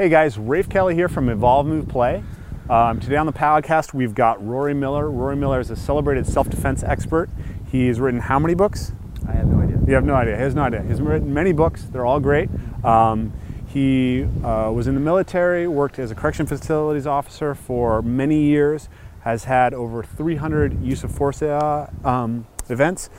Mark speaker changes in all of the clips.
Speaker 1: Hey guys, Rafe Kelly here from Evolve Move Play. Um, today on the podcast, we've got Rory Miller. Rory Miller is a celebrated self defense expert. He's written how many books?
Speaker 2: I have no idea.
Speaker 1: You have no idea. He has no idea. He's written many books, they're all great. Um, he uh, was in the military, worked as a correction facilities officer for many years, has had over 300 use of force uh, um, events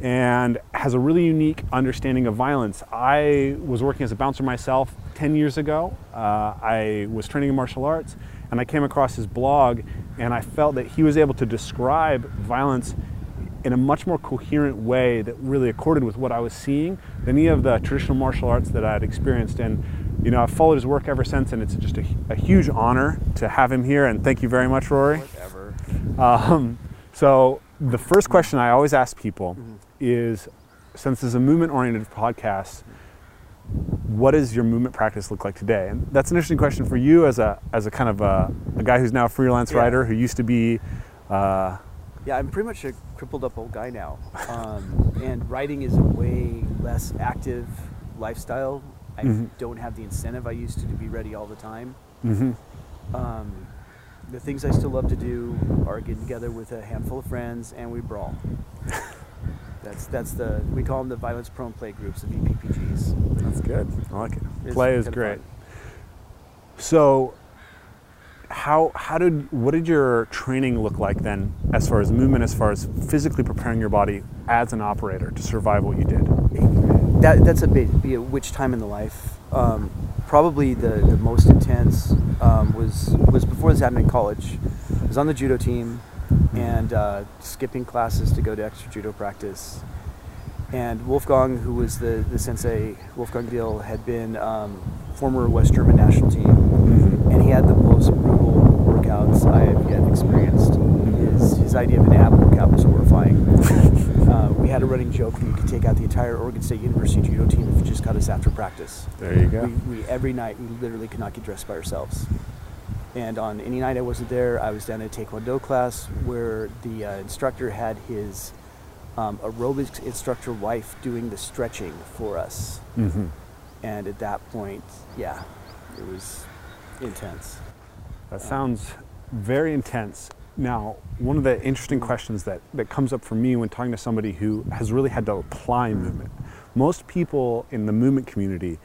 Speaker 1: and has a really unique understanding of violence. I was working as a bouncer myself 10 years ago. Uh, I was training in martial arts and I came across his blog and I felt that he was able to describe violence in a much more coherent way that really accorded with what I was seeing than any of the traditional martial arts that I had experienced. And you know, I've followed his work ever since, and it's just a, a huge honor to have him here. And thank you very much, Rory. Um, so the first question I always ask people is, since this is a movement-oriented podcast, what does your movement practice look like today? And that's an interesting question for you as a as a kind of a, a guy who's now a freelance
Speaker 2: Yeah.
Speaker 1: writer who used to be. Uh,
Speaker 2: Yeah, I'm pretty much a crippled up old guy now. Um, and writing is a way less active lifestyle. I
Speaker 1: Mhm.
Speaker 2: don't have the incentive I used to to be ready all the time.
Speaker 1: mhm.
Speaker 2: Um, the things I still love to do are getting together with a handful of friends and we brawl. That's that's the we call them the violence prone play groups, the VPPGs.
Speaker 1: That's good. I like it.
Speaker 2: It's
Speaker 1: Play is great.
Speaker 2: fun.
Speaker 1: So, how how did what did your training look like then, as far as movement, as far as physically preparing your body as an operator to survive what you did?
Speaker 2: that that's a bit be a which time in the life. Um, probably the, the most intense um, was was before this happened in college. I was on the judo team and uh, skipping classes to go to extra judo practice. And Wolfgang, who was the, the sensei, Wolfgang Dill, had been um, former West German national team, and he had the most brutal workouts I have yet experienced. His, his idea of an ab workout was horrifying. uh, we had a running joke that you could take out the entire Oregon State University judo team if you just cut us after practice.
Speaker 1: There you go.
Speaker 2: We, we every night we literally could not get dressed by ourselves. And on any night I wasn't there, I was down at a taekwondo class where the uh, instructor had his um, aerobics instructor wife doing the stretching for us.
Speaker 1: hmm
Speaker 2: And at that point, yeah, it was intense.
Speaker 1: That sounds very intense. Now, one of the interesting questions that, that comes up for me when talking to somebody who has really had to apply movement, most people in the movement community,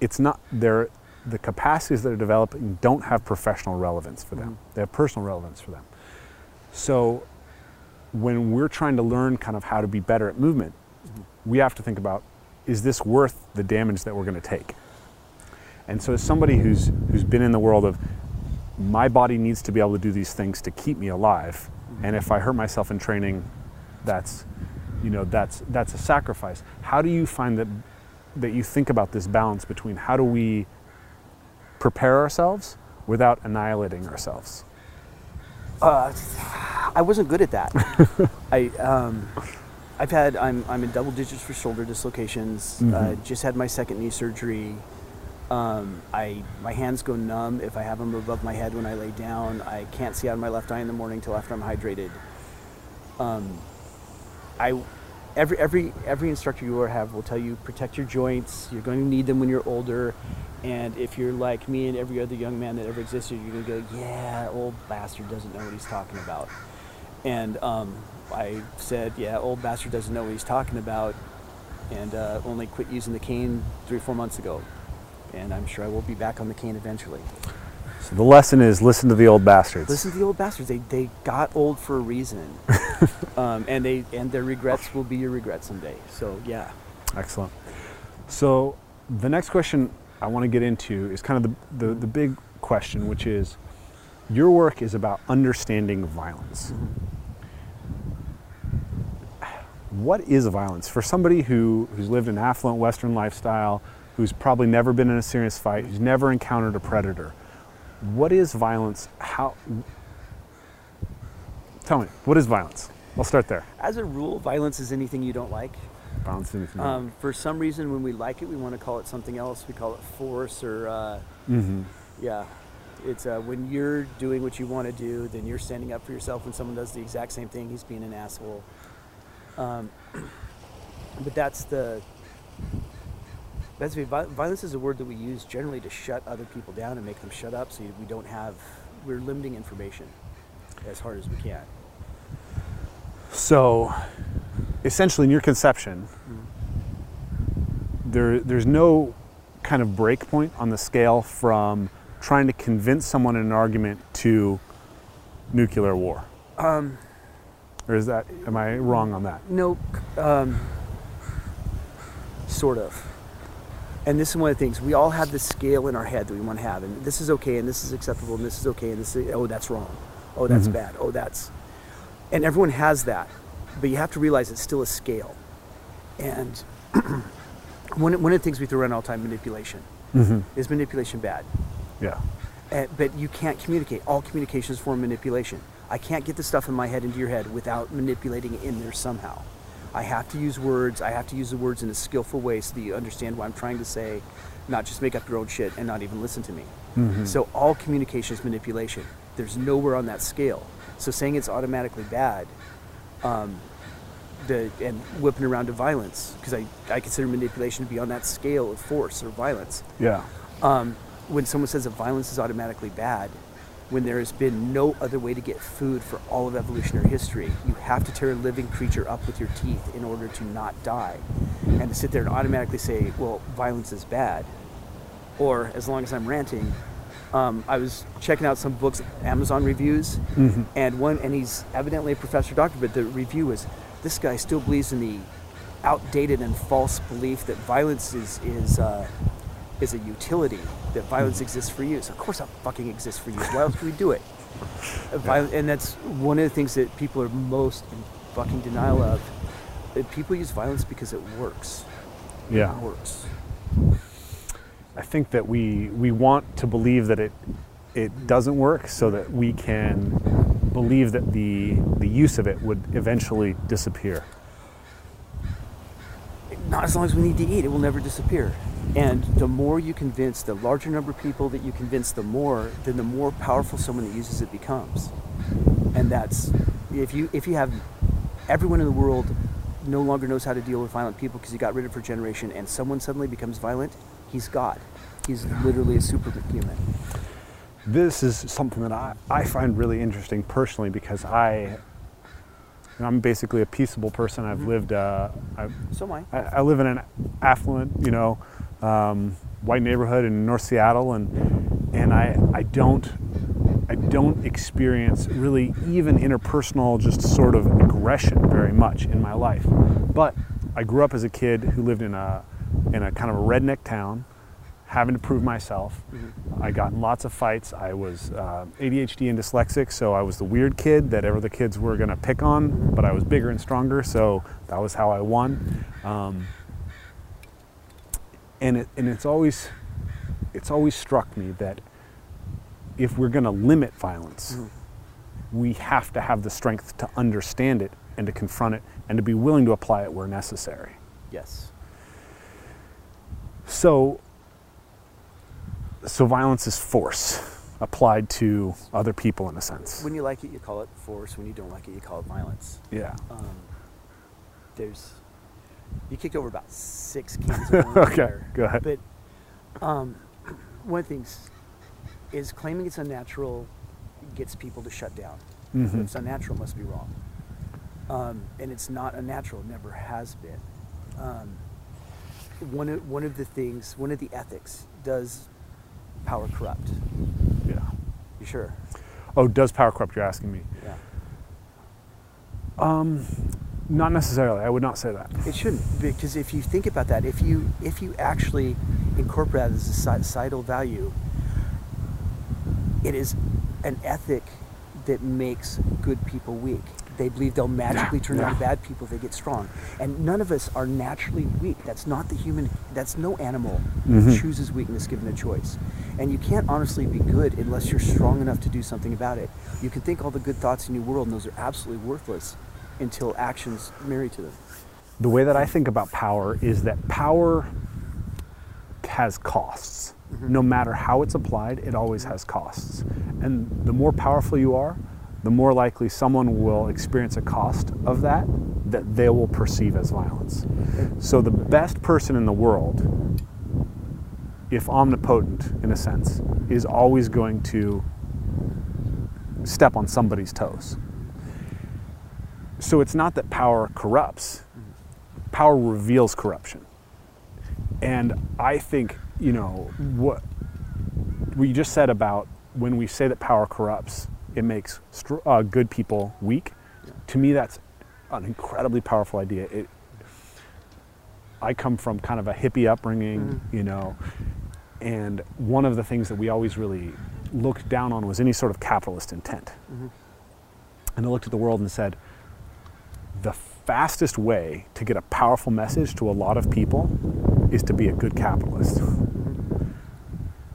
Speaker 1: it's not their the capacities that are developing don't have professional relevance for them. Mm. They have personal relevance for them. So when we're trying to learn kind of how to be better at movement, mm-hmm. we have to think about is this worth the damage that we're going to take? And so as somebody who's who's been in the world of my body needs to be able to do these things to keep me alive. Mm-hmm. And if I hurt myself in training, that's, you know, that's that's a sacrifice. How do you find that that you think about this balance between how do we prepare ourselves without annihilating ourselves?
Speaker 2: Uh, I wasn't good at that. I um, I've had I'm I'm in double digits for shoulder dislocations.
Speaker 1: Mhm.
Speaker 2: Uh, just had my second knee surgery. Um, I my hands go numb if I have them above my head when I lay down. I can't see out of my left eye in the morning till after I'm hydrated. Um, I every every every instructor you ever have will tell you protect your joints. You're going to need them when you're older. And if you're like me and every other young man that ever existed, you're gonna go, yeah, old bastard doesn't know what he's talking about. And um, I said, yeah, old bastard doesn't know what he's talking about, and uh, only quit using the cane three or four months ago. And I'm sure I will be back on the cane eventually.
Speaker 1: So the lesson is listen to the old bastards.
Speaker 2: Listen to the old bastards. They, they got old for a reason, um, and they and their regrets will be your regrets someday. So yeah.
Speaker 1: Excellent. So the next question I want to get into is kind of the, the, the big question, which is your work is about understanding violence. What is violence? For somebody who, who's lived an affluent Western lifestyle, who's probably never been in a serious fight, who's never encountered a predator, what is violence? How? Tell me, what is violence? I'll start there.
Speaker 2: As a rule, violence is anything you don't like.
Speaker 1: Violence. is anything.
Speaker 2: Um, for some reason, when we like it, we want to call it something else. We call it force or, uh,
Speaker 1: mm-hmm.
Speaker 2: yeah. It's uh, when you're doing what you want to do, then you're standing up for yourself. When someone does the exact same thing, he's being an asshole. Um, but that's the That's violence is a word that we use generally to shut other people down and make them shut up, so we don't have. We're limiting information as hard as we can.
Speaker 1: So, essentially, in your conception, mm-hmm. there there's no kind of break point on the scale from trying to convince someone in an argument to nuclear war. Um, or is that am I wrong on that?
Speaker 2: No, um, sort of. And this is one of the things we all have this scale in our head that we want to have, and this is okay, and this is acceptable, and this is okay, and this is oh that's wrong, oh that's mm-hmm. bad, oh that's, and everyone has that, but you have to realize it's still a scale, and one one of the things we throw around all the time manipulation mm-hmm. is manipulation bad?
Speaker 1: Yeah.
Speaker 2: And, but you can't communicate. All communication is form manipulation. I can't get the stuff in my head into your head without manipulating it in there somehow. I have to use words. I have to use the words in a skillful way so that you understand what I'm trying to say, not just make up your own shit and not even listen to me. Mm-hmm. So all communication is manipulation. There's nowhere on that scale. So saying it's automatically bad, um, the, and whipping around to violence, because I, I consider manipulation to be on that scale of force or violence.
Speaker 1: Yeah.
Speaker 2: Um, when someone says that violence is automatically bad, when there has been no other way to get food for all of evolutionary history. You have to tear a living creature up with your teeth in order to not die. And to sit there and automatically say, well, violence is bad, or as long as I'm ranting, um, I was checking out some books, Amazon reviews, mm-hmm. and one, and he's evidently a professor doctor, but the review was, this guy still believes in the outdated and false belief that violence is is uh, is a utility that violence exists for you. So of course it fucking exists for you. Why else would we do it? Yeah. And that's one of the things that people are most in fucking denial of. That people use violence because it works.
Speaker 1: Yeah.
Speaker 2: It works.
Speaker 1: I think that we we want to believe that it it doesn't work so that we can believe that the the use of it would eventually disappear.
Speaker 2: Not as long as we need to eat, it will never disappear. And the more you convince, the larger number of people that you convince, the more, then the more powerful someone that uses it becomes. And that's if you if you have everyone in the world no longer knows how to deal with violent people because you got rid of for generation, and someone suddenly becomes violent, he's God. He's literally a superhuman.
Speaker 1: This is something that I, I find really interesting personally because I I'm basically a peaceable person. I've mm-hmm. lived. Uh,
Speaker 2: I've, so am
Speaker 1: I. I. I live in an affluent, you know, um, white neighborhood in North Seattle, and and I I don't I don't experience really even interpersonal just sort of aggression very much in my life. But I grew up as a kid who lived in a in a kind of a redneck town, having to prove myself. Mm-hmm. I got in lots of fights. I was uh, ADHD and dyslexic, so I was the weird kid that ever the kids were going to pick on. But I was bigger and stronger, so that was how I won. Um, and it, and it's always it's always struck me that if we're going to limit violence, mm. we have to have the strength to understand it and to confront it and to be willing to apply it where necessary.
Speaker 2: Yes.
Speaker 1: So so violence is force applied to other people in a sense.
Speaker 2: When you like it, you call it force. When you don't like it, you call it violence.
Speaker 1: Yeah. Um,
Speaker 2: there's you kicked over about six cans Okay, there.
Speaker 1: go ahead.
Speaker 2: But um, one of the things is claiming it's unnatural gets people to shut down. Mm-hmm. If it's unnatural, must be wrong. Um, and it's not unnatural, it never has been. Um, one, of, one of the things, one of the ethics, does power corrupt?
Speaker 1: Yeah.
Speaker 2: You sure?
Speaker 1: Oh, does power corrupt? You're asking me.
Speaker 2: Yeah.
Speaker 1: Um, not necessarily. I would not say that.
Speaker 2: It shouldn't, because if you think about that, if you if you actually incorporate that as a societal value, it is an ethic that makes good people weak. They believe they'll magically turn yeah. into bad people if they get strong. And none of us are naturally weak. That's not the human, that's no animal mm-hmm. chooses weakness given a choice. And you can't honestly be good unless you're strong enough to do something about it. You can think all the good thoughts in your world, and those are absolutely worthless until actions marry to them.
Speaker 1: The way that I think about power is that power has costs. Mm-hmm. No matter how it's applied, it always has costs. And the more powerful you are, the more likely someone will experience a cost of that that they will perceive as violence. So the best person in the world if omnipotent in a sense, is always going to step on somebody's toes. So it's not that power corrupts, power reveals corruption. And I think, you know, what we just said about when we say that power corrupts, it makes str- uh, good people weak. To me, that's an incredibly powerful idea. It, I come from kind of a hippie upbringing, you know, and one of the things that we always really looked down on was any sort of capitalist intent. And I looked at the world and said, the fastest way to get a powerful message to a lot of people is to be a good capitalist.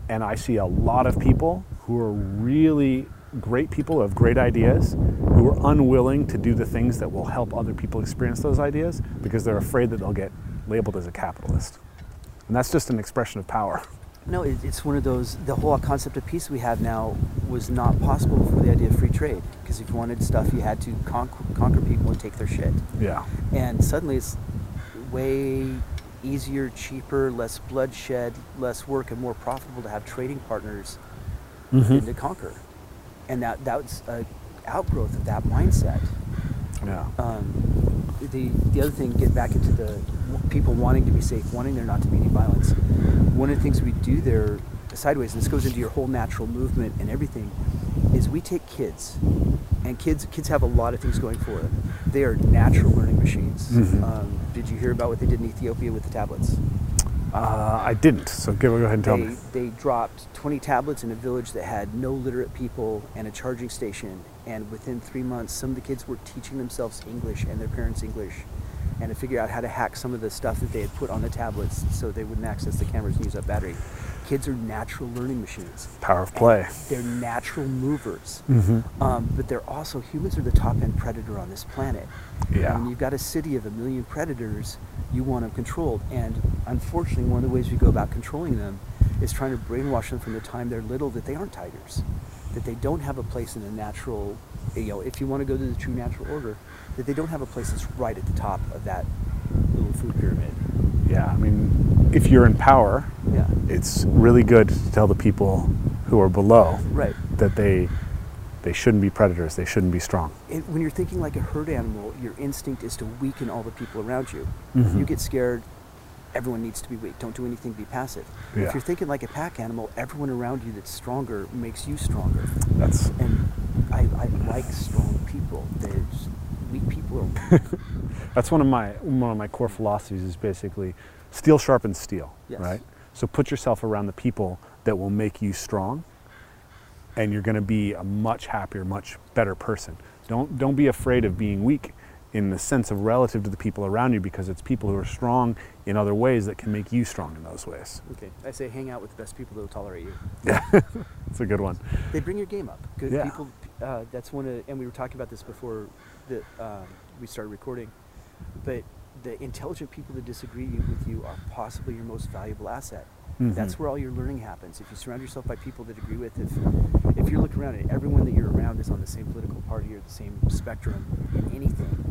Speaker 1: And I see a lot of people who are really great people who have great ideas who are unwilling to do the things that will help other people experience those ideas because they're afraid that they'll get labeled as a capitalist. And that's just an expression of power.
Speaker 2: No, it, it's one of those. The whole concept of peace we have now was not possible before the idea of free trade. Because if you wanted stuff, you had to conquer, conquer people and take their shit.
Speaker 1: Yeah.
Speaker 2: And suddenly, it's way easier, cheaper, less bloodshed, less work, and more profitable to have trading partners than to conquer. And that that's a outgrowth of that mindset.
Speaker 1: Yeah.
Speaker 2: Um, the the other thing, get back into the people wanting to be safe, wanting there not to be any violence. One of the things we do there, sideways, and this goes into your whole natural movement and everything, is we take kids, and kids kids have a lot of things going for them. They are natural learning machines.
Speaker 1: Mhm.
Speaker 2: Um, did you hear about what they did in Ethiopia with the tablets?
Speaker 1: Uh, I didn't, so go go ahead and tell
Speaker 2: They,
Speaker 1: me.
Speaker 2: they dropped 20 tablets in a village that had no literate people and a charging station. And within three months, some of the kids were teaching themselves English and their parents English and to figure out how to hack some of the stuff that they had put on the tablets so they wouldn't access the cameras and use up battery. Kids are natural learning machines.
Speaker 1: Power of play.
Speaker 2: They're natural movers.
Speaker 1: Mhm.
Speaker 2: Um, but they're also, humans are the top end predator on this planet.
Speaker 1: Yeah.
Speaker 2: When you've got a city of a million predators, you want them controlled. And unfortunately, one of the ways we go about controlling them is trying to brainwash them from the time they're little that they aren't tigers, that they don't have a place in the natural, you know, if you want to go to the true natural order, that they don't have a place that's right at the top of that little food pyramid.
Speaker 1: Yeah. I mean, if you're in power,
Speaker 2: Yeah.
Speaker 1: it's really good to tell the people who are below
Speaker 2: Right.
Speaker 1: that they they shouldn't be predators. They shouldn't be strong.
Speaker 2: it, when you're thinking like a herd animal, your instinct is to weaken all the people around you.
Speaker 1: Mhm.
Speaker 2: You get scared, everyone needs to be weak. Don't do anything, be passive.
Speaker 1: Yeah.
Speaker 2: If you're thinking like a pack animal, everyone around you that's stronger makes you stronger.
Speaker 1: That's
Speaker 2: And I, I like strong people. There's weak people are
Speaker 1: that's one of my one of my core philosophies is basically steel sharpens steel,
Speaker 2: Yes.
Speaker 1: right? So put yourself around the people that will make you strong and you're going to be a much happier, much better person. Don't don't be afraid of being weak in the sense of relative to the people around you because it's people who are strong in other ways that can make you strong in those ways.
Speaker 2: okay. I say hang out with the best people that will tolerate you. Yeah.
Speaker 1: It's a good one.
Speaker 2: They bring your game up. Good
Speaker 1: Yeah.
Speaker 2: people. Uh, that's one of, and we were talking about this before that um, we started recording. But the intelligent people that disagree with you are possibly your most valuable asset. That's
Speaker 1: Mhm.
Speaker 2: where all your learning happens. If you surround yourself by people that agree with, if if you look around and everyone that you're around is on the same political party or the same spectrum in anything,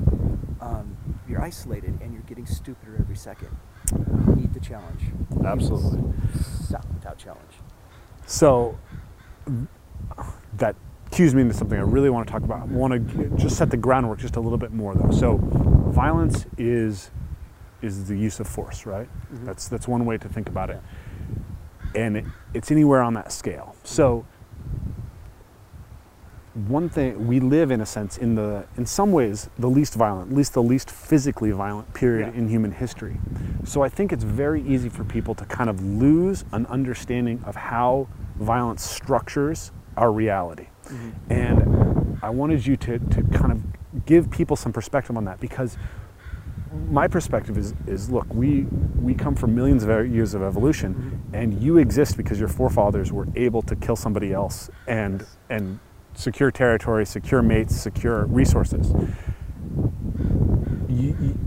Speaker 2: um, you're isolated and you're getting stupider every second. You need the challenge.
Speaker 1: Absolutely.
Speaker 2: Stop without challenge.
Speaker 1: So that cues me into something I really want to talk about. I want to just set the groundwork just a little bit more though. So violence is is the use of force, right?
Speaker 2: Mhm.
Speaker 1: That's that's one way to think about it. And it, it's anywhere on that scale. So one thing we live in a sense in the in some ways the least violent, at least the least physically violent period
Speaker 2: Yeah.
Speaker 1: in human history. So I think it's very easy for people to kind of lose an understanding of how violence structures our reality. Mm-hmm. And I wanted you to, to kind of give people some perspective on that because my perspective is, is look, we, we come from millions of years of evolution, mm-hmm. and you exist because your forefathers were able to kill somebody else and, and secure territory, secure mates, secure resources. You, you,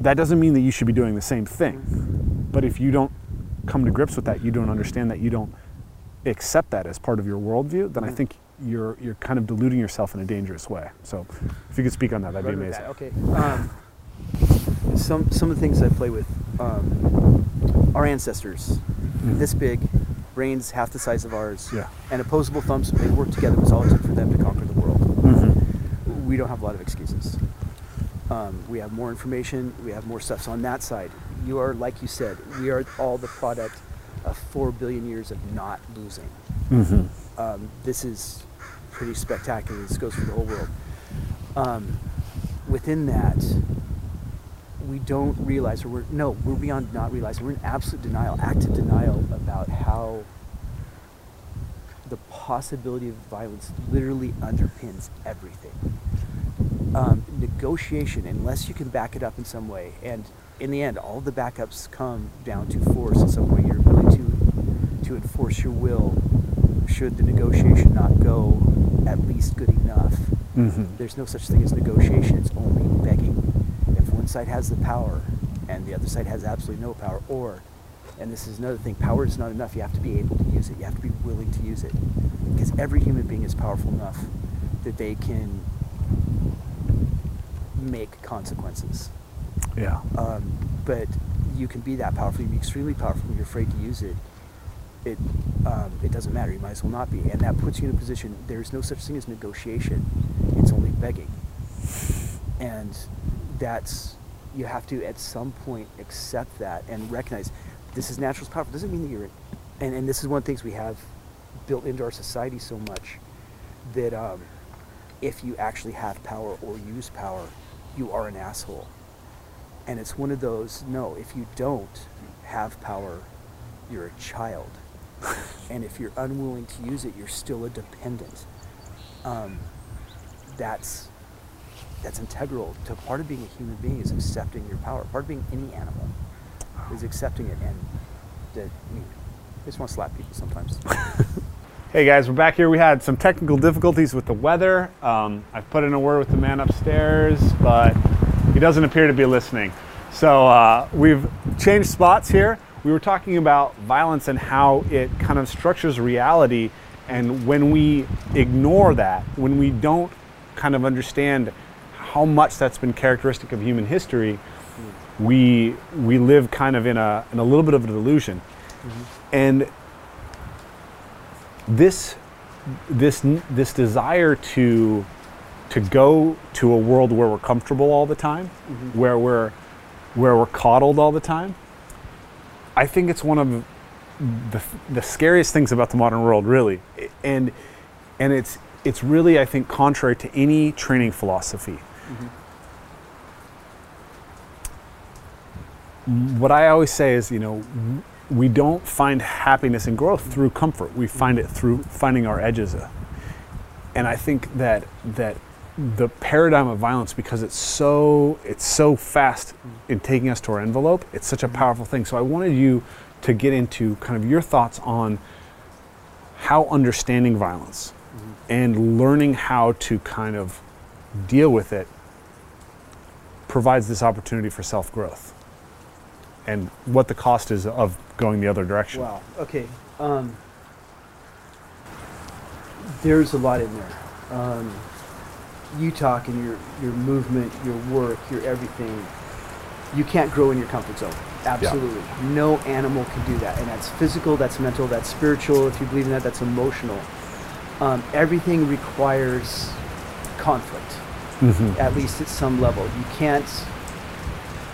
Speaker 1: that doesn't mean that you should be doing the same thing. But if you don't come to grips with that, you don't understand that, you don't accept that as part of your worldview, then I
Speaker 2: Mhm.
Speaker 1: think you're you're kind of deluding yourself in a dangerous way. So, if you could speak on that, that'd be amazing.
Speaker 2: that. Okay. Um, some some of the things I play with, um, our ancestors this big, brains half the size of ours,
Speaker 1: Yeah.
Speaker 2: and opposable thumbs. They work together was all it took for them to conquer the world.
Speaker 1: Mm-hmm.
Speaker 2: We don't have a lot of excuses. Um, we have more information. We have more stuff. So on that side, you are like you said, we are all the product of four billion years of not losing.
Speaker 1: Mm-hmm.
Speaker 2: Um, this is pretty spectacular. This goes for the whole world. Um, within that, we don't realize, or we're no, we're beyond not realizing. We're in absolute denial, active denial about how the possibility of violence literally underpins everything. Um, negotiation, unless you can back it up in some way, and in the end, all the backups come down to force in some way. You're willing to to enforce your will, should the negotiation not go at least good enough.
Speaker 1: Mm-hmm.
Speaker 2: There's no such thing as negotiation. It's only begging. If one side has the power and the other side has absolutely no power, or, and this is another thing, power is not enough. You have to be able to use it. You have to be willing to use it. Because every human being is powerful enough that they can make consequences.
Speaker 1: Yeah.
Speaker 2: Um, but you can be that powerful. You can be extremely powerful you're afraid to use it. It um, it doesn't matter. You might as well not be, and that puts you in a position. There's no such thing as negotiation. It's only begging, and that's you have to at some point accept that and recognize this is natural. It's powerful. Doesn't mean that you're, and and this is one of the things we have built into our society so much that um, if you actually have power or use power, you are an asshole. And it's one of those, no, if you don't have power, you're a child. and if you're unwilling to use it, you're still a dependent. Um, that's that's integral to part of being a human being is accepting your power. Part of being any animal is accepting it and that I mean, I just want to slap people sometimes.
Speaker 1: Hey guys, we're back here. We had some technical difficulties with the weather. Um, I've put in a word with the man upstairs, but he doesn't appear to be listening. So uh, we've changed spots here. We were talking about violence and how it kind of structures reality. And when we ignore that, when we don't kind of understand how much that's been characteristic of human history, we we live kind of in a in a little bit of a delusion. And this this this desire to to go to a world where we're comfortable all the time, where we're where we're coddled all the time. I think it's one of the, the scariest things about the modern world, really, and and it's it's really I think contrary to any training philosophy. Mm-hmm. What I always say is, you know, we don't find happiness and growth through comfort. We find it through finding our edges. And I think that that the paradigm of violence, because it's so it's so fast in taking us to our envelope, it's such a mm-hmm. powerful thing. So I wanted you to get into kind of your thoughts on how understanding violence mm-hmm. and learning how to kind of deal with it provides this opportunity for self growth and what the cost is of going the other direction.
Speaker 2: Wow. Okay. Um, there's a lot in there. Um, you talk and your your movement, your work, your everything. You can't grow in your comfort zone. Absolutely. No animal can do that, and that's physical, that's mental, that's spiritual. If you believe in that, that's emotional. Um, everything requires conflict,
Speaker 1: Mhm.
Speaker 2: at least at some level. You can't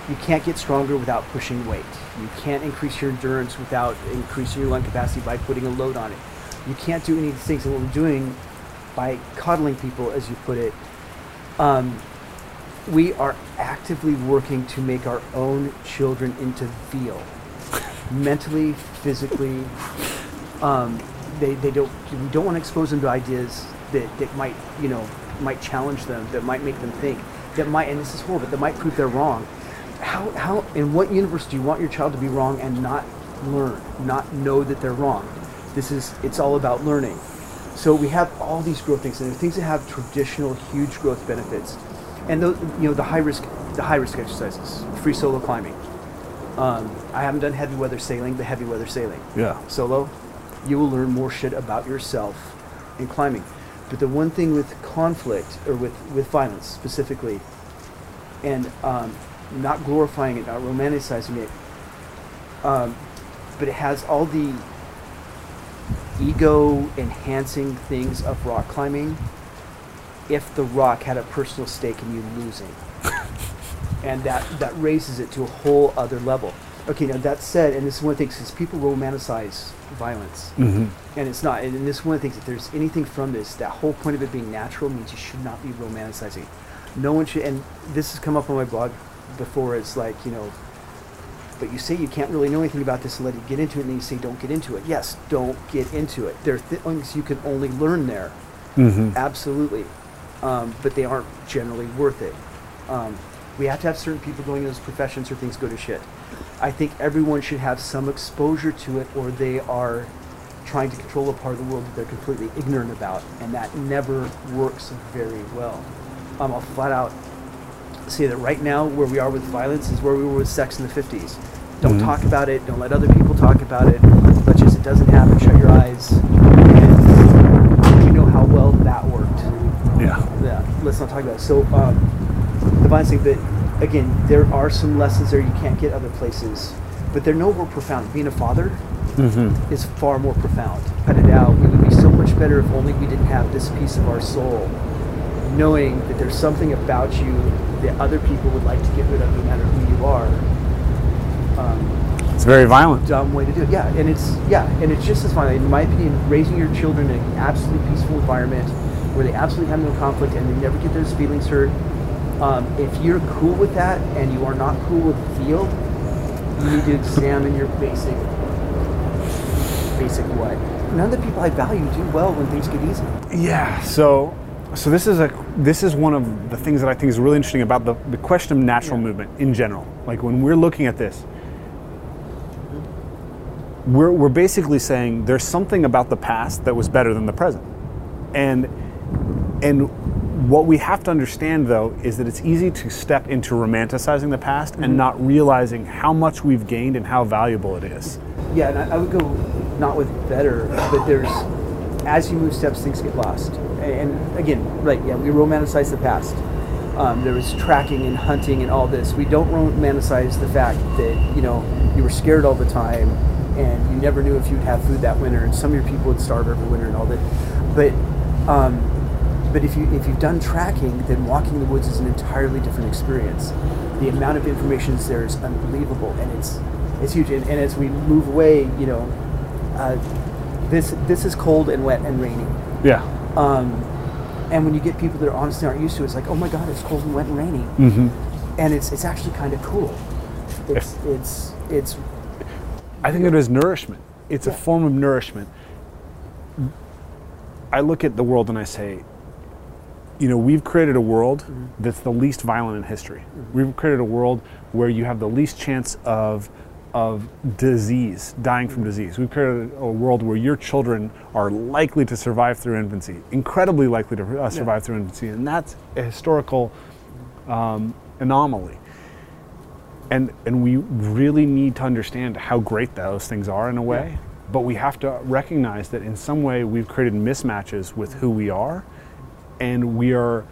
Speaker 2: you can't get stronger without pushing weight. You can't increase your endurance without increasing your lung capacity by putting a load on it. You can't do any of these things. And what we're doing by coddling people, as you put it, um, we are actively working to make our own children into veal, mentally, physically. Um, they, they don't. We don't want to expose them to ideas that, that might you know might challenge them, that might make them think, that might and this is horrible, that might prove they're wrong. How how in what universe do you want your child to be wrong and not learn, not know that they're wrong? This is it's all about learning. So we have all these growth things, and things that have traditional huge growth benefits, and those you know the high risk the high risk exercises, free solo climbing. Um, I haven't done heavy weather sailing, but heavy weather sailing
Speaker 1: Yeah.
Speaker 2: solo, you will learn more shit about yourself in climbing. But the one thing with conflict or with, with violence specifically, and um, not glorifying it, not romanticizing it, um, but it has all the ego enhancing things of rock climbing if the rock had a personal stake in you losing. and that, that raises it to a whole other level. Okay, now that said, and this is one of the things, people romanticize violence.
Speaker 1: Mm-hmm.
Speaker 2: And it's not, and this one of the things, if there's anything from this, that whole point of it being natural means you should not be romanticizing. No one should, and this has come up on my blog before, it's like, you know, but you say you can't really know anything about this and let it get into it, and then you say don't get into it. Yes, don't get into it. There are things you can only learn there.
Speaker 1: Mm-hmm.
Speaker 2: Absolutely. Um, but they aren't generally worth it. Um, we have to have certain people going in those professions or things go to shit. I think everyone should have some exposure to it or they are trying to control a part of the world that they're completely ignorant about. And that never works very well. Um, I'll flat out say that right now, where we are with violence is where we were with sex in the 50s. Don't
Speaker 1: Mhm.
Speaker 2: talk about it. Don't let other people talk about it. Let's just, it doesn't happen. Shut your eyes. And we know how well that worked.
Speaker 1: Yeah.
Speaker 2: Yeah, let's not talk about it. So, um, the violence thing, but again, there are some lessons there you can't get other places, but they're no more profound. Being a father
Speaker 1: Mm-hmm.
Speaker 2: is far more profound. Cut it out. We would be so much better if only we didn't have this piece of our soul, knowing that there's something about you that other people would like to get rid of, no matter who you are. Um,
Speaker 1: It's very violent.
Speaker 2: dumb way to do it. Yeah, and it's yeah, and it's just as fun. In my opinion, raising your children in an absolutely peaceful environment where they absolutely have no conflict and they never get those feelings hurt. Um, if you're cool with that and you are not cool with the field, you need to examine your basic basic what. None of the people I value do well when things get easy.
Speaker 1: Yeah. So, so this is a this is one of the things that I think is really interesting about the, the question of natural
Speaker 2: Yeah.
Speaker 1: movement in general. Like when we're looking at this, we're we're basically saying there's something about the past that was better than the present, and and what we have to understand though is that it's easy to step into romanticizing the past and not realizing how much we've gained and how valuable it is.
Speaker 2: Yeah, and I, I would go not with better, but there's as you move steps, things get lost. And, and again, right? Yeah, we romanticize the past. Um, there was tracking and hunting and all this. We don't romanticize the fact that you know you were scared all the time and you never knew if you'd have food that winter, and some of your people would starve every winter and all that. But um, but if you if you've done tracking, then walking in the woods is an entirely different experience. The amount of information is there is unbelievable, and it's it's huge. And, and as we move away, you know, uh, this this is cold and wet and rainy.
Speaker 1: Yeah.
Speaker 2: Um, and when you get people that are honestly aren't used to it, it's like, oh my god, it's cold and wet and rainy,
Speaker 1: Mm-hmm.
Speaker 2: and it's it's actually kind of cool. It's it's it's
Speaker 1: I think it is nourishment. It's a form of nourishment. I look at the world and I say, you know, we've created a world that's the least violent in history. We've created a world where you have the least chance of of disease, dying from disease. We've created a world where your children are likely to survive through infancy, incredibly likely to uh, survive through infancy, and that's a historical um, anomaly. And and we really need to understand how great those things are in a way but we have to recognize that in some way we've created mismatches with who we are and we are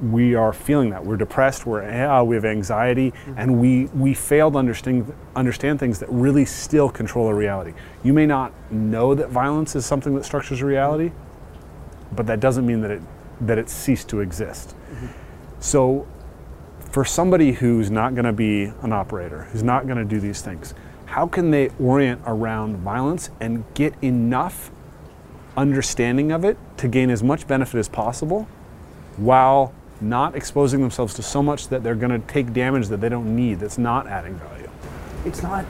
Speaker 1: we are feeling that. We're depressed we're yeah, we have anxiety mm-hmm. and we we fail to understand understand things that really still control our reality. You may not know that violence is something that structures reality but that doesn't mean that it that it ceased to exist. Mm-hmm. So for somebody who's not going to be an operator, who's not going to do these things, how can they orient around violence and get enough understanding of it to gain as much benefit as possible while not exposing themselves to so much that they're going to take damage that they don't need that's not adding value?
Speaker 2: it's not.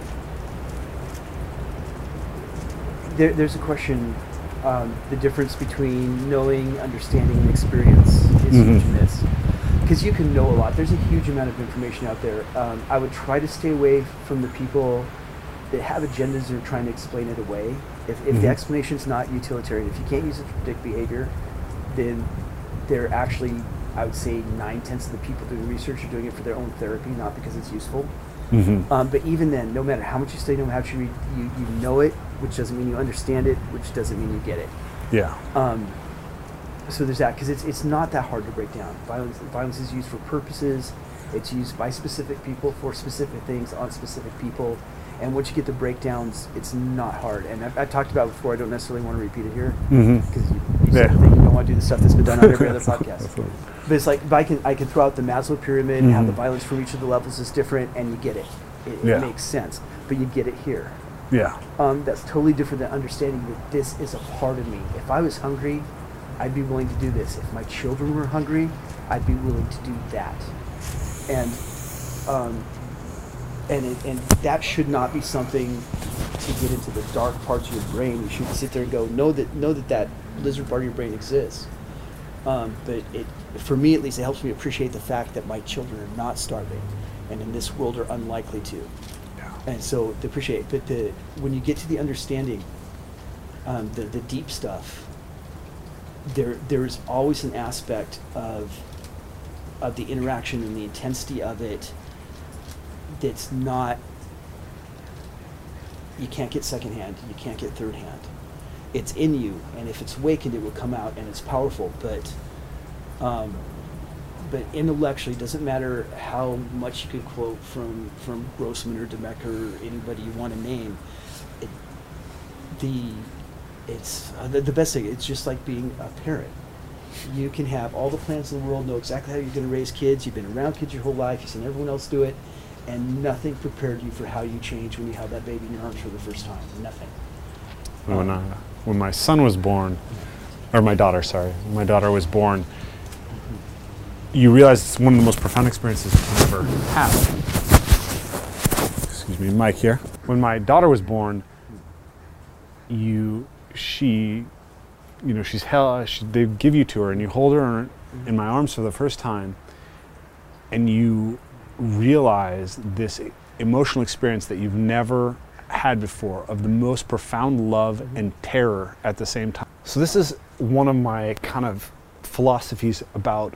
Speaker 2: There, there's a question. Um, the difference between knowing, understanding, and experience is huge in this. Because you can know a lot. There's a huge amount of information out there. Um, I would try to stay away from the people that have agendas and are trying to explain it away. If, if the
Speaker 1: explanation
Speaker 2: is not utilitarian, if you can't use it to predict behavior, then they're actually, I would say, nine tenths of the people doing research are doing it for their own therapy, not because it's useful.
Speaker 1: Mm-hmm.
Speaker 2: Um, but even then, no matter how much you study, no matter how much you read, you, you know it, which doesn't mean you understand it, which doesn't mean you get it.
Speaker 1: Yeah.
Speaker 2: Um, so there's that because it's it's not that hard to break down. Violence violence is used for purposes. It's used by specific people for specific things on specific people, And once you get the breakdowns, it's not hard. And I've, I've talked about it before. I don't necessarily want to repeat it here
Speaker 1: Mm-hmm.
Speaker 2: because you, you
Speaker 1: Yeah.
Speaker 2: you don't want to do the stuff that's been done on every other podcast. But it's like I can I can throw out the Maslow pyramid and how the
Speaker 1: Mhm.
Speaker 2: violence from each of the levels is different, and you get it. It,
Speaker 1: Yeah.
Speaker 2: makes sense. But you get it here.
Speaker 1: Yeah.
Speaker 2: Um, that's totally different than understanding that this is a part of me. If I was hungry, I'd be willing to do this. If my children were hungry, I'd be willing to do that. And um, and it, and that should not be something to get into the dark parts of your brain. You should sit there and go, know that know that that lizard part of your brain exists. Um, but it, for me at least, it helps me appreciate the fact that my children are not starving, and in this world are unlikely to
Speaker 1: Yeah.
Speaker 2: and so to appreciate but the when you get to the understanding um, the, the deep stuff there there's always an aspect of of the interaction and the intensity of it that's not you can't get secondhand you can't get third hand it's in you and if it's awakened it will come out and it's powerful but um, but intellectually, it doesn't matter how much you can quote from from Grossman or de Becker or anybody you want to name. It, the it's uh, the, the best thing. It's just like being a parent. You can have all the plans in the world, know exactly how you're going to raise kids. You've been around kids your whole life. You've seen everyone else do it, and nothing prepared you for how you change when you held that baby in your arms for the first time. Nothing.
Speaker 1: When, uh, when my son was born, or my daughter, sorry, when my daughter was born, you realize it's one of the most profound experiences you ever have. Excuse me, Mike here. When my daughter was born, you, she, you know, she's hell. she, they give you to her and you hold her in my arms for the first time and you realize this emotional experience that you've never had before of the most profound love mm-hmm. and terror at the same time. So this is one of my kind of philosophies about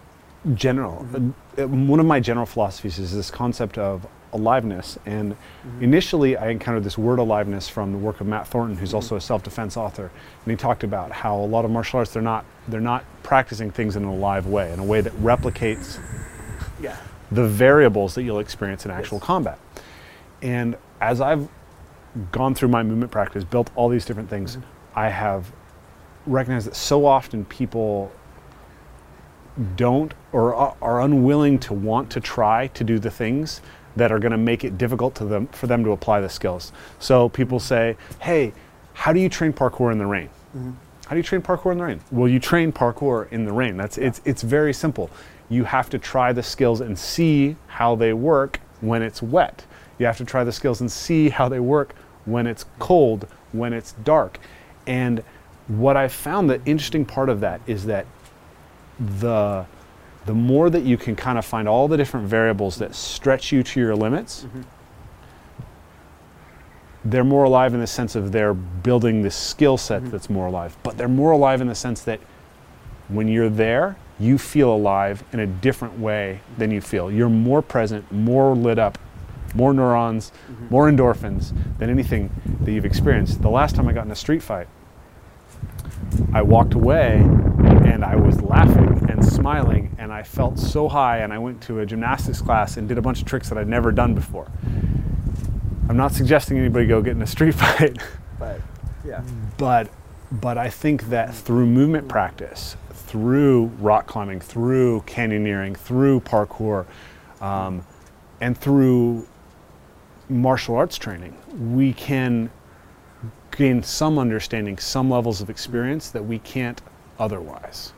Speaker 1: general. Mm-hmm. uh, one of my general philosophies is this concept of aliveness. And mm-hmm. initially, I encountered this word aliveness from the work of Matt Thornton, who's also a self-defense author. And he talked about how a lot of martial arts they're not they're not practicing things in an alive way, in a way that replicates
Speaker 2: Yeah.
Speaker 1: The variables that you'll experience in actual
Speaker 2: Yes.
Speaker 1: combat. And as I've gone through my movement practice, built all these different things, mm-hmm. I have recognized that so often people don't or are- are unwilling to want to try to do the things that are going to make it difficult to them for them to apply the skills. So people mm-hmm. say, "Hey, how do you train parkour in the rain?" Mm-hmm. How do you train parkour in the rain? Well, you train parkour in the rain. That's it's it's very simple. You have to try the skills and see how they work when it's wet. You have to try the skills and see how they work when it's cold, when it's dark. And what I found the interesting part of that is that the the more that you can kind of find all the different variables that stretch you to your limits, mm-hmm. they're more alive in the sense of they're building this skill set mm-hmm. that's more alive. But they're more alive in the sense that when you're there, you feel alive in a different way than you feel. You're more present, more lit up, more neurons, mm-hmm. more endorphins than anything that you've experienced. The last time I got in a street fight, I walked away and I was laughing and smiling and I felt so high and I went to a gymnastics class and did a bunch of tricks that I'd never done before. I'm not suggesting anybody go get in a street fight,
Speaker 2: But yeah.
Speaker 1: but but I think that through movement practice, through rock climbing, through canyoneering, through parkour, um, and through martial arts training, we can gain some understanding, some levels of experience that we can't otherwise.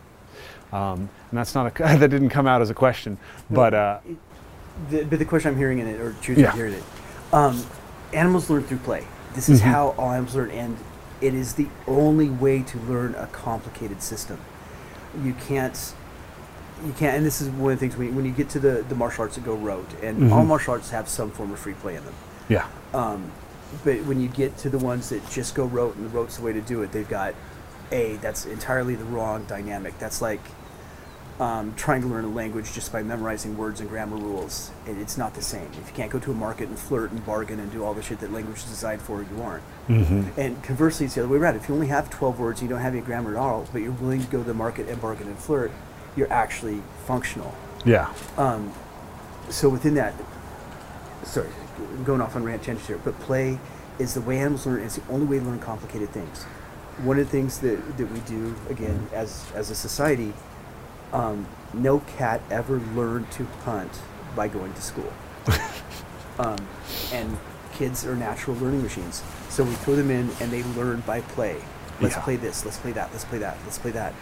Speaker 1: Um, and that's not a that didn't come out as a question, but uh,
Speaker 2: The, but the question I'm hearing in it, or choosing
Speaker 1: Yeah.
Speaker 2: to hear it, um, animals learn through play. This is
Speaker 1: Mhm.
Speaker 2: how all animals learn, and it is the only way to learn a complicated system. You can't, you can't, and this is one of the things when you, when you get to the, the martial arts that go rote, and all
Speaker 1: Mhm.
Speaker 2: martial arts have some form of free play in them.
Speaker 1: yeah,
Speaker 2: Um, but when you get to the ones that just go rote, and the rote's the way to do it, they've got a that's entirely the wrong dynamic. That's like um, trying to learn a language just by memorizing words and grammar rules. It, it's not the same. If you can't go to a market and flirt and bargain and do all the shit that language is designed for, you aren't. And conversely, it's the other way around. If you only have 12 words, you don't have any grammar at all, but you're willing to go to the market and bargain and flirt, you're actually functional.
Speaker 1: yeah,
Speaker 2: Um, so within that, sorry, I'm going off on rant tangent here, but play is the way animals learn. It's the only way to learn complicated things. One of the things that, that we do again as as a society, um, no cat ever learned to hunt by going to school. um, and kids are natural learning machines. So we throw them in and they learn by play. Let's
Speaker 1: Yeah.
Speaker 2: play this, let's play that, let's play that, let's play that.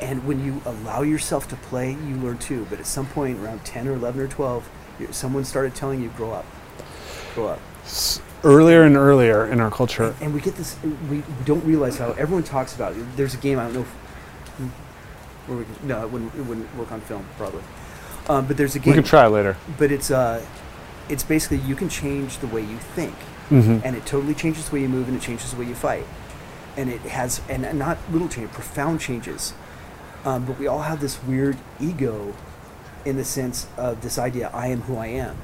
Speaker 2: And when you allow yourself to play, you learn too. But at some point, around 10 or 11 or 12, someone started telling you, grow up. Grow up.
Speaker 1: S- earlier and earlier in our culture.
Speaker 2: And we get this, we, don't realize how everyone talks about it. There's a game, I don't know if, where we can, no, it wouldn't, it wouldn't work on film, probably. Um, but there's a game.
Speaker 1: We can try later.
Speaker 2: but it's, uh, it's basically you can change the way you think.
Speaker 1: Mm-hmm.
Speaker 2: and it totally changes the way you move and it changes the way you fight and it has and not little change profound changes um, but we all have this weird ego in the sense of this idea i am who i am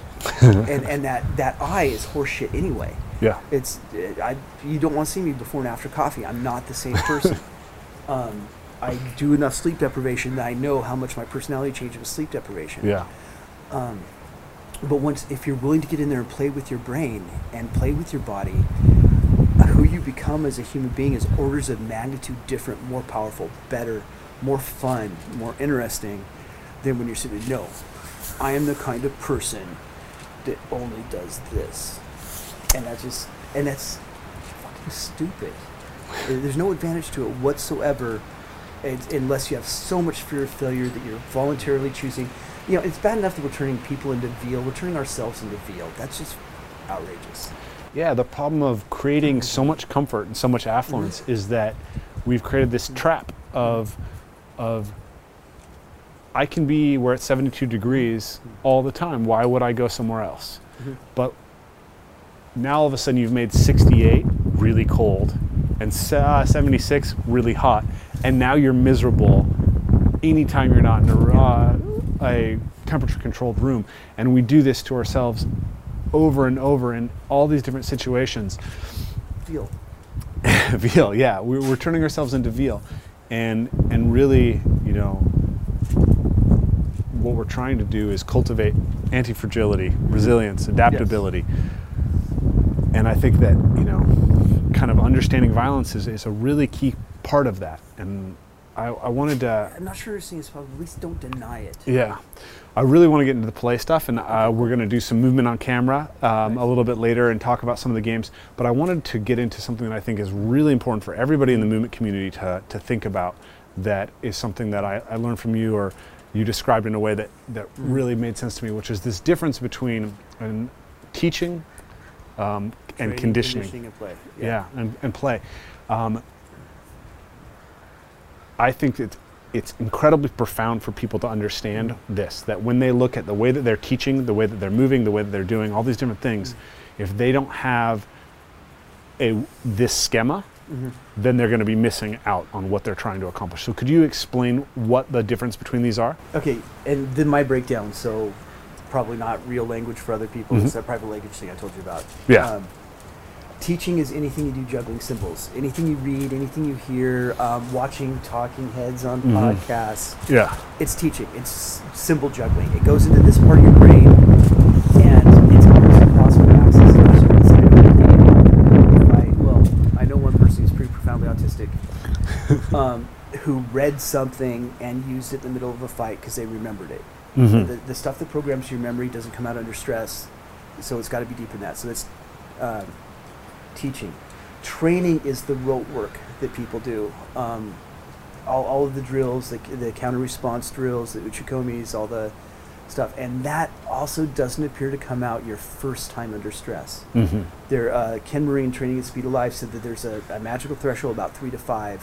Speaker 2: and and that that i is horseshit anyway
Speaker 1: Yeah.
Speaker 2: it's it, I, you don't want to see me before and after coffee i'm not the same person um, i do enough sleep deprivation that i know how much my personality changes with sleep deprivation
Speaker 1: Yeah.
Speaker 2: um, but once, if you're willing to get in there and play with your brain and play with your body, who you become as a human being is orders of magnitude different, more powerful, better, more fun, more interesting than when you're sitting. No, I am the kind of person that only does this, and that's just and that's fucking stupid. There's no advantage to it whatsoever, unless you have so much fear of failure that you're voluntarily choosing. You know, it's bad enough that we're turning people into veal. We're turning ourselves into veal. That's just outrageous.
Speaker 1: Yeah, the problem of creating so much comfort and so much affluence is that we've created this trap of of I can be where it's 72 degrees all the time. Why would I go somewhere else?
Speaker 2: Mhm.
Speaker 1: But now all of a sudden you've made 68 really cold and uh, 76 really hot, and now you're miserable anytime you're not in a, uh, a temperature controlled room. And we do this to ourselves over and over in all these different situations.
Speaker 2: Veal.
Speaker 1: veal, yeah, we're, we're turning ourselves into veal, and and really, you know, what we're trying to do is cultivate anti-fragility, resilience, adaptability, and I think that you know, kind of understanding violence is, is a really key part of that, and I, I wanted to.
Speaker 2: I'm not sure you're seeing this problem. At least don't deny it.
Speaker 1: Yeah, I really want to get into the play stuff, and uh, we're going to do some movement on camera um, a little bit later and talk about some of the games. But I wanted to get into something that I think is really important for everybody in the movement community to, to think about. That is something that I, I learned from you, or you described in a way that, that really made sense to me, which is this difference between um, teaching um, and
Speaker 2: Training,
Speaker 1: conditioning.
Speaker 2: and play.
Speaker 1: Yeah, and, and play. Um, I think that it's incredibly profound for people to understand this that when they look at the way that they're teaching, the way that they're moving, the way that they're doing all these different things, if they don't have a this schema,
Speaker 2: Mhm.
Speaker 1: then they're going to be missing out on what they're trying to accomplish. So could you explain what the difference between these are?
Speaker 2: Okay, and then my breakdown. So, probably not real language for other people.
Speaker 1: Mhm.
Speaker 2: It's that private language thing I told you about.
Speaker 1: Yeah.
Speaker 2: Um, teaching is anything you do juggling symbols, anything you read, anything you hear, um, watching talking heads on
Speaker 1: Mhm.
Speaker 2: podcasts.
Speaker 1: Yeah.
Speaker 2: It's teaching. It's symbol juggling. It goes into this part of your brain, and it's impossible to access the other side of your brain. I, well, I know one person who's pretty profoundly autistic, um, who read something and used it in the middle of a fight because they remembered it.
Speaker 1: Mhm.
Speaker 2: The, the stuff that programs your memory doesn't come out under stress, so it's got to be deep in that. So that's um, teaching. Training is the rote work that people do. Um, all, all of the drills, the, the counter response drills, the uchikomis, all the stuff, and that also doesn't appear to come out your first time under stress.
Speaker 1: Mhm.
Speaker 2: There, uh, Ken Murray, Training at Speed of Life, said that there's a, a magical threshold about three to five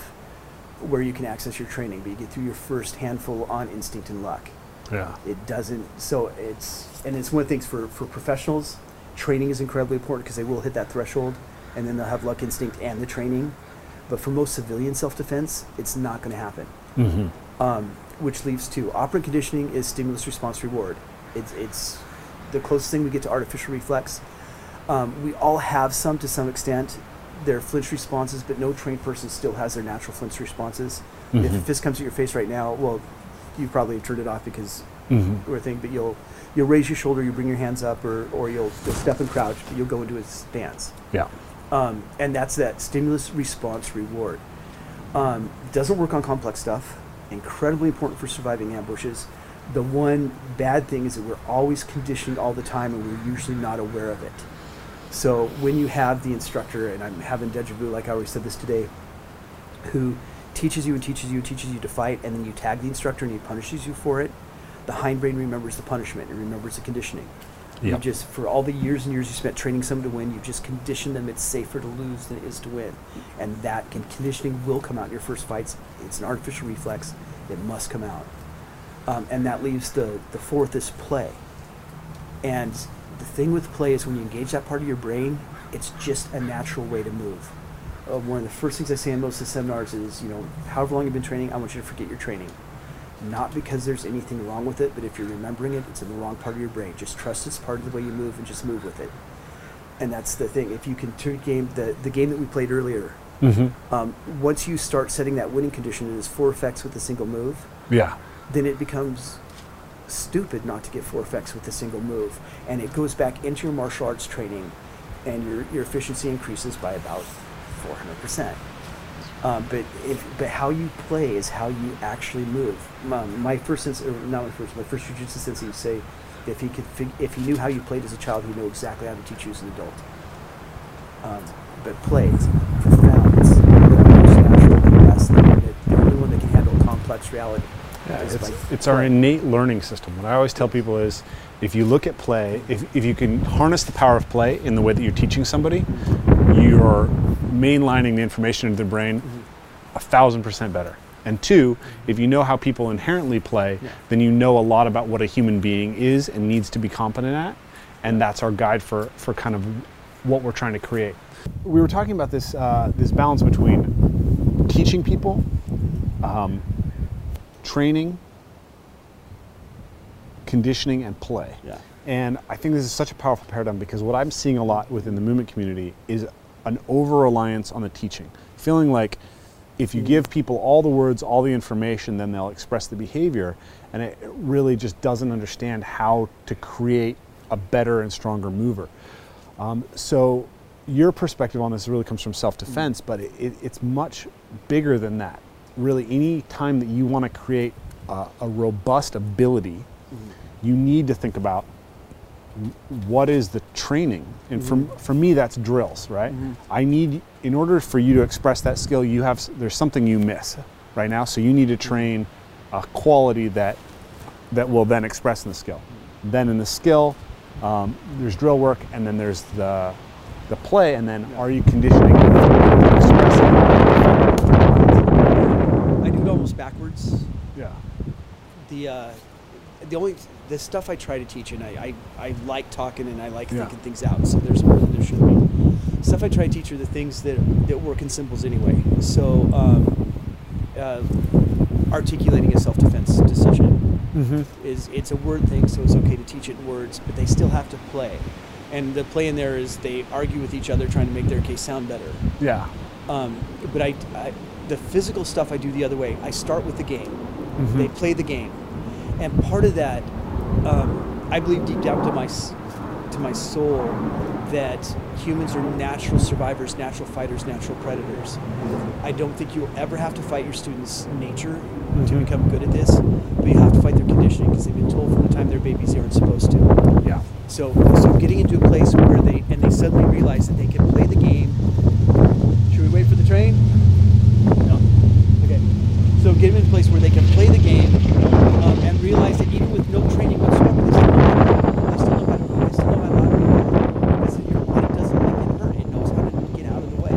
Speaker 2: where you can access your training, but you get through your first handful on instinct and luck.
Speaker 1: Yeah.
Speaker 2: It doesn't, so it's, and it's one of the things for, for professionals, training is incredibly important because they will hit that threshold and then they'll have luck, instinct, and the training. But for most civilian self defense, it's not going to happen.
Speaker 1: Mhm.
Speaker 2: Um, which leads to operant conditioning is stimulus response reward. It's, it's the closest thing we get to artificial reflex. Um, we all have some to some extent. They're flinch responses, but no trained person still has their natural flinch responses. If a fist comes at your face right now, well, you probably turned it off because
Speaker 1: Mhm.
Speaker 2: or thing, but you'll you'll raise your shoulder, you bring your hands up, or or you'll you'll step and crouch, but you'll go into a stance.
Speaker 1: Yeah.
Speaker 2: Um, and that's that stimulus response reward. Um, doesn't work on complex stuff. Incredibly important for surviving ambushes. The one bad thing is that we're always conditioned all the time, and we're usually not aware of it. So when you have the instructor, and I'm having deja vu, like I always said this today, who teaches you and teaches you and teaches you to fight, and then you tag the instructor and he punishes you for it, the hindbrain remembers the punishment and remembers the conditioning. You just for all the years and years you spent training someone to win, you just conditioned them it's safer to lose than it is to win. And that con- conditioning will come out in your first fights. It's an artificial reflex. It must come out. Um, and that leaves the, the fourth is play. And the thing with play is when you engage that part of your brain, it's just a natural way to move. Uh, one of the first things I say in most of the seminars is, you know, however long you've been training, I want you to forget your training. Not because there's anything wrong with it, but if you're remembering it, it's in the wrong part of your brain. Just trust it's part of the way you move and just move with it. And that's the thing. If you can turn game the, the game that we played earlier,
Speaker 1: Mm-hmm.
Speaker 2: um, once you start setting that winning condition and it's four effects with a single move,
Speaker 1: Yeah.
Speaker 2: then it becomes stupid not to get four effects with a single move. And it goes back into your martial arts training, and your, your efficiency increases by about 400%. Um, but if but how you play is how you actually move. Um, my first sense, not my first, my first jujitsu sensei would say, if he could, fig- if he knew how you played as a child, he'd know exactly how to teach you as an adult. Um, but play is profound. It's the most natural, the best. The only one that can handle complex reality.
Speaker 1: Yeah, it's, it's our innate learning system. What I always tell people is if you look at play, if, if you can harness the power of play in the way that you're teaching somebody, you're mainlining the information into their brain a thousand percent better. And two, if you know how people inherently play,
Speaker 2: Yeah.
Speaker 1: then you know a lot about what a human being is and needs to be competent at. And that's our guide for, for kind of what we're trying to create. We were talking about this, uh, this balance between teaching people, um, training, conditioning, and play.
Speaker 2: Yeah.
Speaker 1: And I think this is such a powerful paradigm because what I'm seeing a lot within the movement community is an over reliance on the teaching. Feeling like if you give people all the words, all the information, then they'll express the behavior. And it really just doesn't understand how to create a better and stronger mover. Um, so your perspective on this really comes from self-defense, but it, it, it's much bigger than that. Really, any time that you want to create a, a robust ability, you need to think about what is the training. And for, for me, that's drills, right? I need, in order for you to express that skill, you have there's something you miss right now. So you need to train a quality that that will then express in the skill. Then in the skill, um, there's drill work, and then there's the the play, and then are you conditioning to express?
Speaker 2: I do it almost backwards.
Speaker 1: Yeah.
Speaker 2: The uh, the only the stuff I try to teach, and I, I, I like talking and I like
Speaker 1: Yeah.
Speaker 2: thinking things out. So there's more than there should be. Stuff I try to teach are the things that that work in symbols anyway. So um, uh, articulating a self-defense decision
Speaker 1: Mm-hmm.
Speaker 2: is it's a word thing, so it's okay to teach it in words, but they still have to play. And the play in there is they argue with each other, trying to make their case sound better.
Speaker 1: Yeah.
Speaker 2: Um, but I, I, the physical stuff I do the other way. I start with the game.
Speaker 1: Mhm.
Speaker 2: They play the game, and part of that, um, I believe deep down to my to my soul, that humans are natural survivors, natural fighters, natural predators. I don't think you'll ever have to fight your students' nature to
Speaker 1: Mhm.
Speaker 2: become good at this, but you have to fight their conditioning because they've been told from the time they're babies they aren't supposed to.
Speaker 1: Yeah.
Speaker 2: So, so getting into a place where they and they suddenly realize that they can play the game. Should we wait for the train? No. Okay. So get them in a place where they can play the game um, and realize that even with no training whatsoever, they still know how to, they still know how to, they still know how to operate. Because your body doesn't like get hurt; it knows how to get out of the way.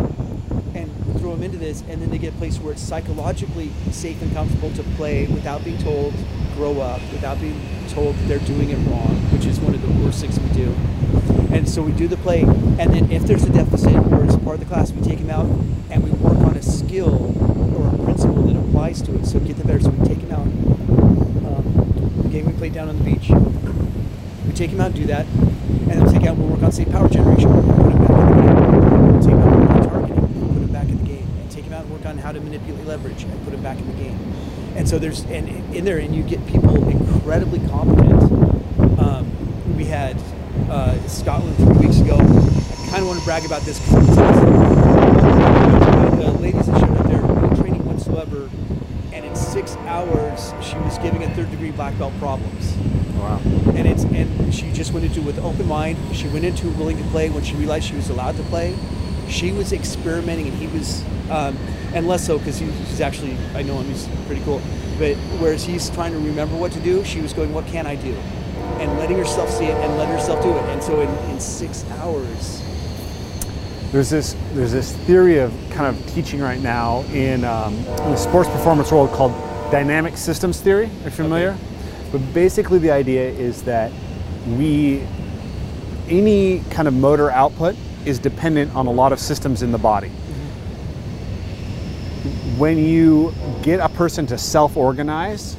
Speaker 2: And throw them into this, and then they get a place where it's psychologically safe and comfortable to play without being told grow up, without being told they're doing it wrong, which is one of the worst things we do. And so we do the play, and then if there's a deficit or it's part of the class, we take them out and we work on a skill or a principle that applies to it. So get them better. So we take them out. Um, the game we played down on the beach. We take them out and do that, and then we'll take out. We'll work on say power generation. Put them back in the game. We'll take them out and work on targeting. Put them back in the game, and take them out and work on how to manipulate leverage and put them back in the game. And so there's and in there, and you get people incredibly competent. Um, we had uh, Scotland three weeks ago. I kind of want to brag about this because the ladies that showed up there, no training whatsoever, and in six hours she was giving a third degree black belt problems.
Speaker 1: Wow.
Speaker 2: And it's and she just went into it with open mind. She went into it willing to play when she realized she was allowed to play. She was experimenting, and he was, um, and less so because he's actually I know him. He's pretty cool. But whereas he's trying to remember what to do, she was going, "What can I do?" And letting herself see it and letting herself do it. And so in, in six hours,
Speaker 1: There's this there's this theory of kind of teaching right now in, um, in the sports performance world called dynamic systems theory. Are you familiar? But basically, the idea is that we any kind of motor output is dependent on a lot of systems in the body. When you get a person to self-organize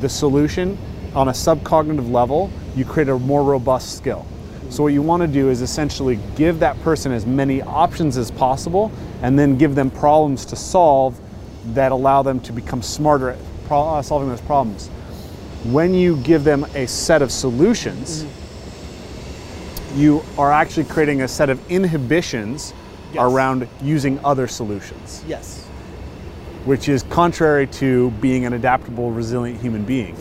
Speaker 1: the solution on a subcognitive level, you create a more robust skill. So what you want to do is essentially give that person as many options as possible and then give them problems to solve that allow them to become smarter at uh, solving those problems. When you give them a set of solutions, you are actually creating a set of inhibitions
Speaker 2: Yes.
Speaker 1: around using other solutions
Speaker 2: yes,
Speaker 1: which is contrary to being an adaptable, resilient human being.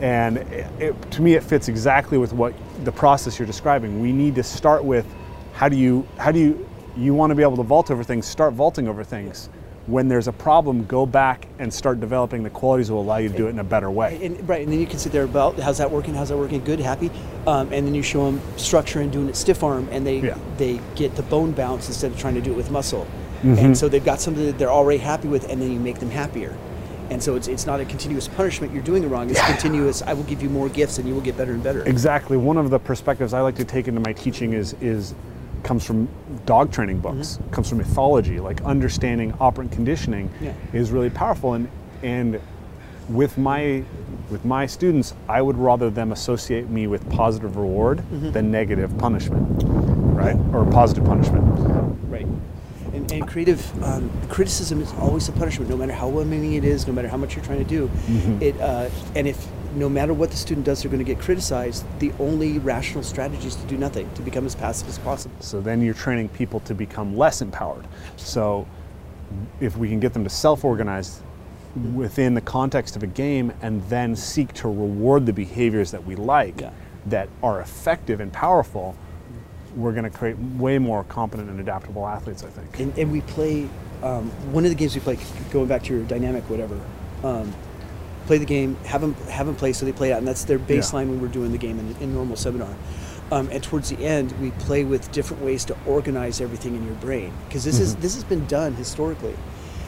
Speaker 1: And it, it- to me, it fits exactly with what the process you're describing. We need to start with how do you how do you you want to be able to vault over things? Start vaulting over things. When there's a problem, go back and start developing the qualities that will allow you to do it in a better way.
Speaker 2: and, right. And then you can sit there about how's that working? How's that working? Good, happy. Um, and then you show them structure and doing it stiff arm, and they
Speaker 1: Yeah.
Speaker 2: they get the bone bounce instead of trying to do it with muscle.
Speaker 1: Mm-hmm.
Speaker 2: And so they've got something that they're already happy with, and then you make them happier. And so it's, it's not a continuous punishment. You're doing it wrong. It's continuous. I will give you more gifts, and you will get better and better.
Speaker 1: Exactly. One of the perspectives I like to take into my teaching is is comes from dog training books, comes from mythology. Like understanding operant conditioning
Speaker 2: Yeah.
Speaker 1: is really powerful. And and with my with my students, I would rather them associate me with positive reward than negative punishment, right? Or positive punishment.
Speaker 2: Right. And, and creative um, criticism is always a punishment, no matter how well-meaning it is, no matter how much you're trying to do. It uh, and if no matter what the student does, they're going to get criticized. The only rational strategy is to do nothing, to become as passive as possible.
Speaker 1: So then you're training people to become less empowered. So if we can get them to self-organize within the context of a game and then seek to reward the behaviors that we like
Speaker 2: Yeah.
Speaker 1: that are effective and powerful, we're going to create way more competent and adaptable athletes, I think.
Speaker 2: And, and we play um, one of the games we play. Going back to your dynamic, whatever. Um, play the game, have them have them play, so they play out, and that's their baseline when we're doing the game in, in normal seminar. Um, and towards the end, we play with different ways to organize everything in your brain because this is this has been done historically,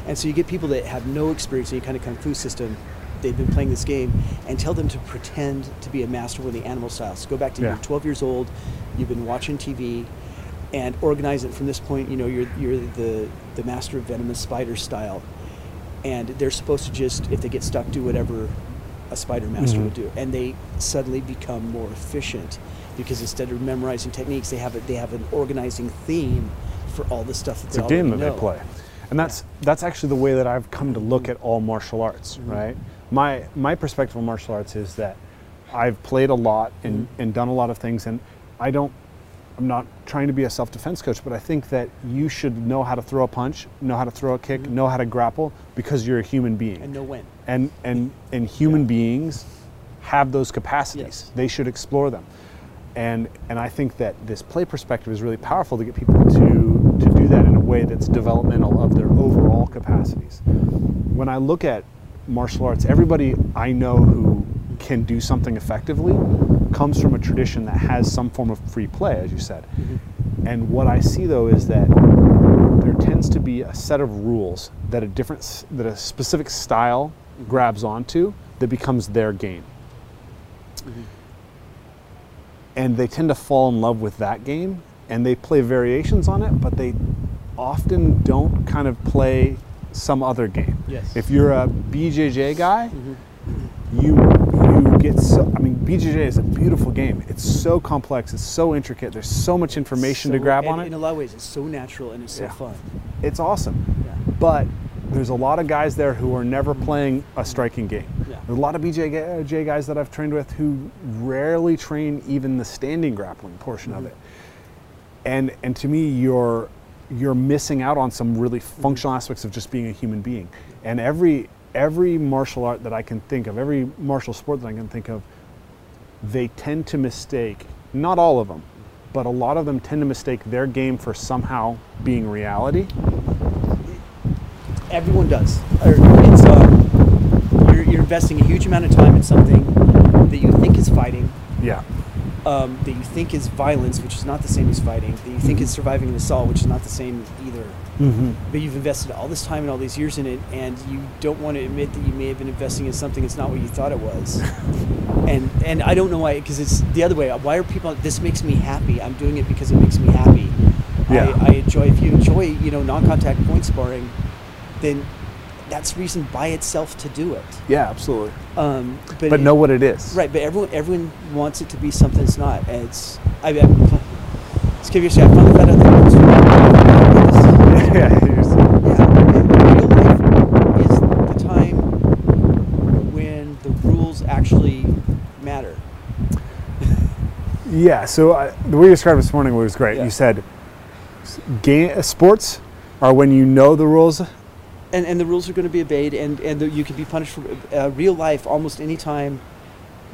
Speaker 2: and so you get people that have no experience in any kind of kung fu system. They've been playing this game, and tell them to pretend to be a master with the animal style. So go back to
Speaker 1: Yeah.
Speaker 2: you're 12 years old, you've been watching TV, and organize it from this point. You know, you're you're the the master of venomous spider style, and they're supposed to just if they get stuck do whatever a spider master
Speaker 1: Mhm.
Speaker 2: would do, and they suddenly become more efficient because instead of memorizing techniques, they have a, they have an organizing theme for all the stuff that
Speaker 1: It's
Speaker 2: they
Speaker 1: a game that
Speaker 2: already
Speaker 1: they play. And that's that's actually the way that I've come to look at all martial arts, right? My my perspective on martial arts is that I've played a lot and, mm-hmm. and done a lot of things and I don't I'm not trying to be a self-defense coach, but I think that you should know how to throw a punch, know how to throw a kick, mm-hmm. know how to grapple because you're a human being.
Speaker 2: and know when.
Speaker 1: and and and human beings have those capacities.
Speaker 2: Yes.
Speaker 1: They should explore them. And and I think that this play perspective is really powerful to get people to to do that in a way that's developmental of their overall capacities. When I look at martial arts, everybody I know who can do something effectively comes from a tradition that has some form of free play, as you said. Mm-hmm. And what I see though is that there tends to be a set of rules that a different that a specific style mm-hmm. grabs onto that becomes their game. Mm-hmm. And they tend to fall in love with that game and they play variations on it, but they often don't kind of play some other game.
Speaker 2: Yes.
Speaker 1: If you're a BJJ guy, mm-hmm. you you get so I mean BJJ is a beautiful game. It's so complex, it's so intricate. There's so much information to grab on it
Speaker 2: In a lot of ways, it's so natural and it's so
Speaker 1: Yeah.
Speaker 2: fun.
Speaker 1: it's awesome.
Speaker 2: Yeah.
Speaker 1: But there's a lot of guys there who are never mm-hmm. playing a striking game.
Speaker 2: Yeah.
Speaker 1: There's a lot of BJJ guys that I've trained with who rarely train even the standing grappling portion of mm-hmm. it. And and to me, you're you're missing out on some really functional aspects of just being a human being. And every every martial art that I can think of, every martial sport that I can think of, they tend to mistake, not all of them, but a lot of them tend to mistake their game for somehow being reality.
Speaker 2: Everyone does. It's um, you're, you're investing a huge amount of time in something that you think is fighting,
Speaker 1: Yeah.
Speaker 2: Um, that you think is violence, which is not the same as fighting, that you think is surviving an assault, which is not the same either.
Speaker 1: Mm-hmm.
Speaker 2: But you've invested all this time and all these years in it, and you don't want to admit that you may have been investing in something that's not what you thought it was. and and I don't know why, because it's the other way. Why are people? This makes me happy. I'm doing it because it makes me happy.
Speaker 1: Yeah.
Speaker 2: I, I enjoy. If you enjoy, you know, non-contact point sparring, then that's reason by itself to do it.
Speaker 1: Yeah, absolutely.
Speaker 2: Um, but
Speaker 1: But know what it is.
Speaker 2: Right, but everyone everyone wants it to be something it's not. And it's I, I let's give yourself I finally found out that it's-
Speaker 1: yeah.
Speaker 2: yeah, real life is the time when the rules actually matter.
Speaker 1: Yeah, so I, the way you described this morning was great.
Speaker 2: Yeah.
Speaker 1: You said game, sports are when you know the rules.
Speaker 2: And and the rules are going to be obeyed, and and the, you can be punished for uh, real life almost any time.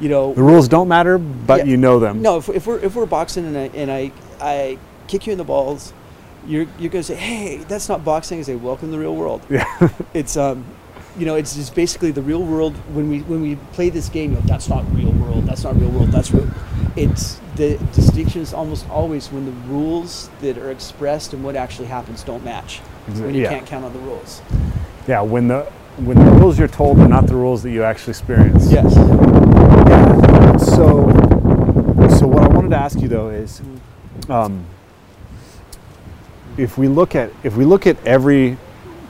Speaker 2: You know,
Speaker 1: The rules don't matter, but
Speaker 2: Yeah.
Speaker 1: you know them.
Speaker 2: No, if, if we're if we're boxing and I and I I kick you in the balls, you're you're gonna say, hey, that's not boxing. I say, welcome to the real world.
Speaker 1: Yeah.
Speaker 2: It's um, you know, it's just basically the real world. When we when we play this game, you know, that's not real world. That's not real world. That's real. It's the distinction is almost always when the rules that are expressed and what actually happens don't match. When you
Speaker 1: Yeah.
Speaker 2: can't count on the rules.
Speaker 1: Yeah, when the when the rules you're told are not the rules that you actually experience.
Speaker 2: Yes.
Speaker 1: Yeah. So, so what I wanted to ask you though is, mm. um, if we look at if we look at every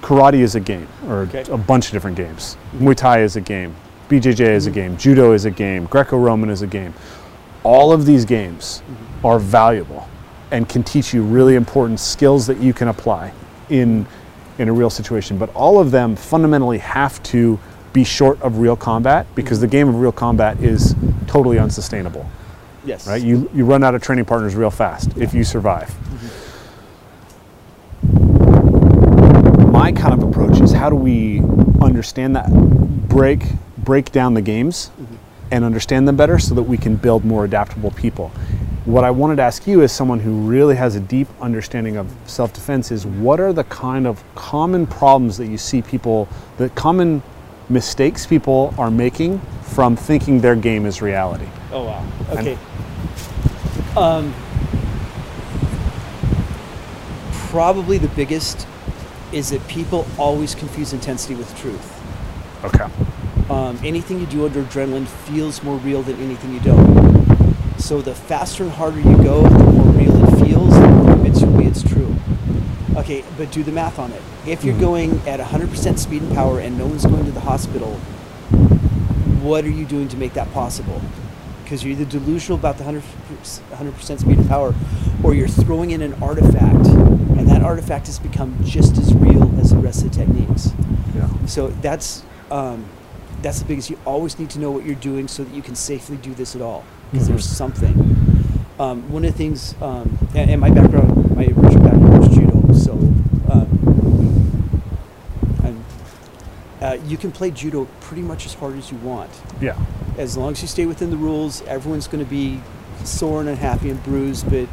Speaker 1: karate is a game or
Speaker 2: Okay.
Speaker 1: a bunch of different games. Mm-hmm. Muay Thai is a game. BJJ is a mm-hmm. game. Judo is a game. Greco-Roman is a game. All of these games mm-hmm. are valuable and can teach you really important skills that you can apply in in a real situation. But all of them fundamentally have to be short of real combat because the mm-hmm. game of real combat is totally unsustainable.
Speaker 2: Yes.
Speaker 1: Right? You you run out of training partners real fast if you survive. Mm-hmm. My kind of approach is how do we understand that break break down the games mm-hmm. and understand them better so that we can build more adaptable people. What I wanted to ask you as someone who really has a deep understanding of self-defense is what are the kind of common problems that you see people the common mistakes people are making from thinking their game is reality?
Speaker 2: Oh wow. Okay. Um, probably the biggest is that people always confuse intensity with truth.
Speaker 1: Okay.
Speaker 2: Um, anything you do under adrenaline feels more real than anything you don't. So the faster and harder you go, the more real it feels, the more convinced it's true. Okay, but do the math on it. If you're going at 100% speed and power and no one's going to the hospital, what are you doing to make that possible? Because you're either delusional about the 100%, 100% speed and power, or you're throwing in an artifact, and that artifact has become just as real as the rest of the techniques.
Speaker 1: Yeah.
Speaker 2: So that's um, that's the biggest. You always need to know what you're doing so that you can safely do this at all. Because there's something. Um, one of the things, um, and, and my background, my original background was judo, so um, uh, you can play judo pretty much as hard as you want.
Speaker 1: Yeah.
Speaker 2: As long as you stay within the rules, everyone's going to be sore and unhappy and bruised, but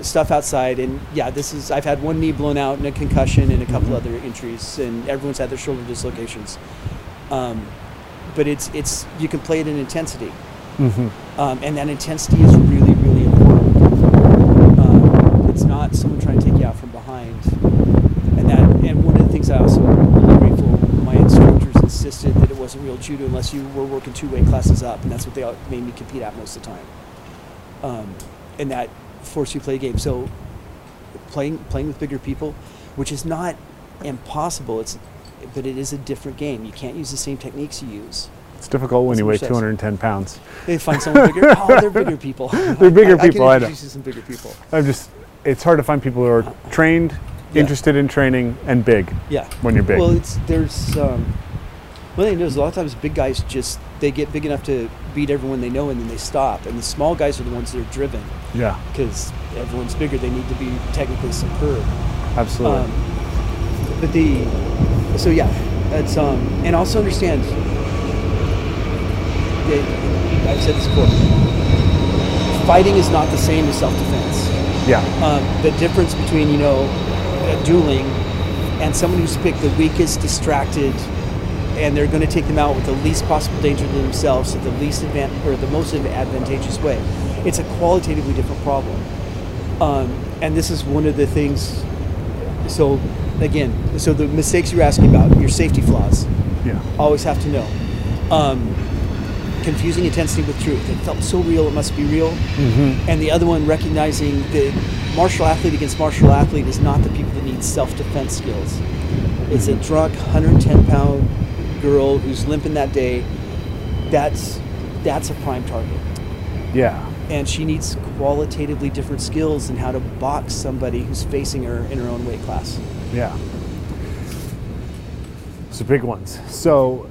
Speaker 2: stuff outside and yeah this is i've had one knee blown out and a concussion and a couple other injuries and everyone's had their shoulder dislocations um, but it's it's you can play it in intensity
Speaker 1: Mm-hmm.
Speaker 2: Um, and that intensity is really really important um, it's not someone trying to take you out from behind and that and one of the things i also really grateful my instructors insisted that it wasn't real judo unless you were working two weight classes up and that's what they all made me compete at most of the time um, and that force you to play a game. So playing playing with bigger people, which is not impossible. It's but it is a different game. You can't use the same techniques you use.
Speaker 1: It's difficult when
Speaker 2: That's
Speaker 1: you weigh
Speaker 2: says.
Speaker 1: 210 pounds.
Speaker 2: They find someone bigger. Oh, they're bigger people.
Speaker 1: They're bigger
Speaker 2: I,
Speaker 1: people, I
Speaker 2: I
Speaker 1: know.
Speaker 2: can introduce you some bigger people.
Speaker 1: I'm just, it's hard to find people who are trained
Speaker 2: Yeah.
Speaker 1: interested in training, and big
Speaker 2: Yeah.
Speaker 1: when you're big.
Speaker 2: Well, it's there's um, one thing know is a lot of times big guys just they get big enough to beat everyone they know and then they stop, and the small guys are the ones that are driven
Speaker 1: yeah,
Speaker 2: because everyone's bigger. They need to be technically superb.
Speaker 1: absolutely.
Speaker 2: Um, but the so yeah, it's um, and also understand. I've said this before. Fighting is not the same as self-defense.
Speaker 1: yeah,
Speaker 2: Um, the difference between you know uh, dueling and someone who's picked the weakest, distracted, and they're going to take them out with the least possible danger to themselves at the least advan- or the most advantageous way. It's a qualitatively different problem, um, and this is one of the things. So, again, so the mistakes you're asking about, your safety flaws,
Speaker 1: yeah,
Speaker 2: always have to know. Um, confusing intensity with truth. It felt so real, it must be real. Mm-hmm. And the other one, recognizing that martial athlete against martial athlete is not the people that need self defense skills. It's a mm-hmm. drunk, 110 pound girl who's limping that day. That's that's a prime target.
Speaker 1: yeah,
Speaker 2: And she needs qualitatively different skills in how to box somebody who's facing her in her own weight class.
Speaker 1: yeah. So big ones. So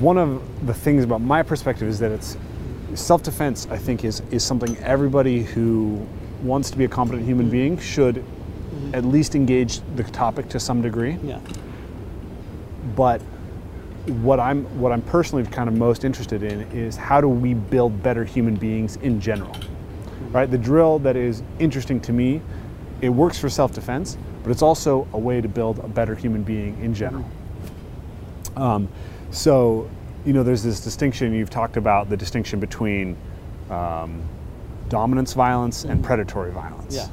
Speaker 1: one of the things about my perspective is that it's self-defense. I think is is something everybody who wants to be a competent human mm-hmm. being should mm-hmm. at least engage the topic to some degree.
Speaker 2: Yeah.
Speaker 1: but what I'm what I'm personally kind of most interested in is how do we build better human beings in general, mm-hmm. right? The drill that is interesting to me, it works for self-defense, but it's also a way to build a better human being in general. Um, so, you know, there's this distinction you've talked about the distinction between um, dominance violence and predatory violence.
Speaker 2: Yeah.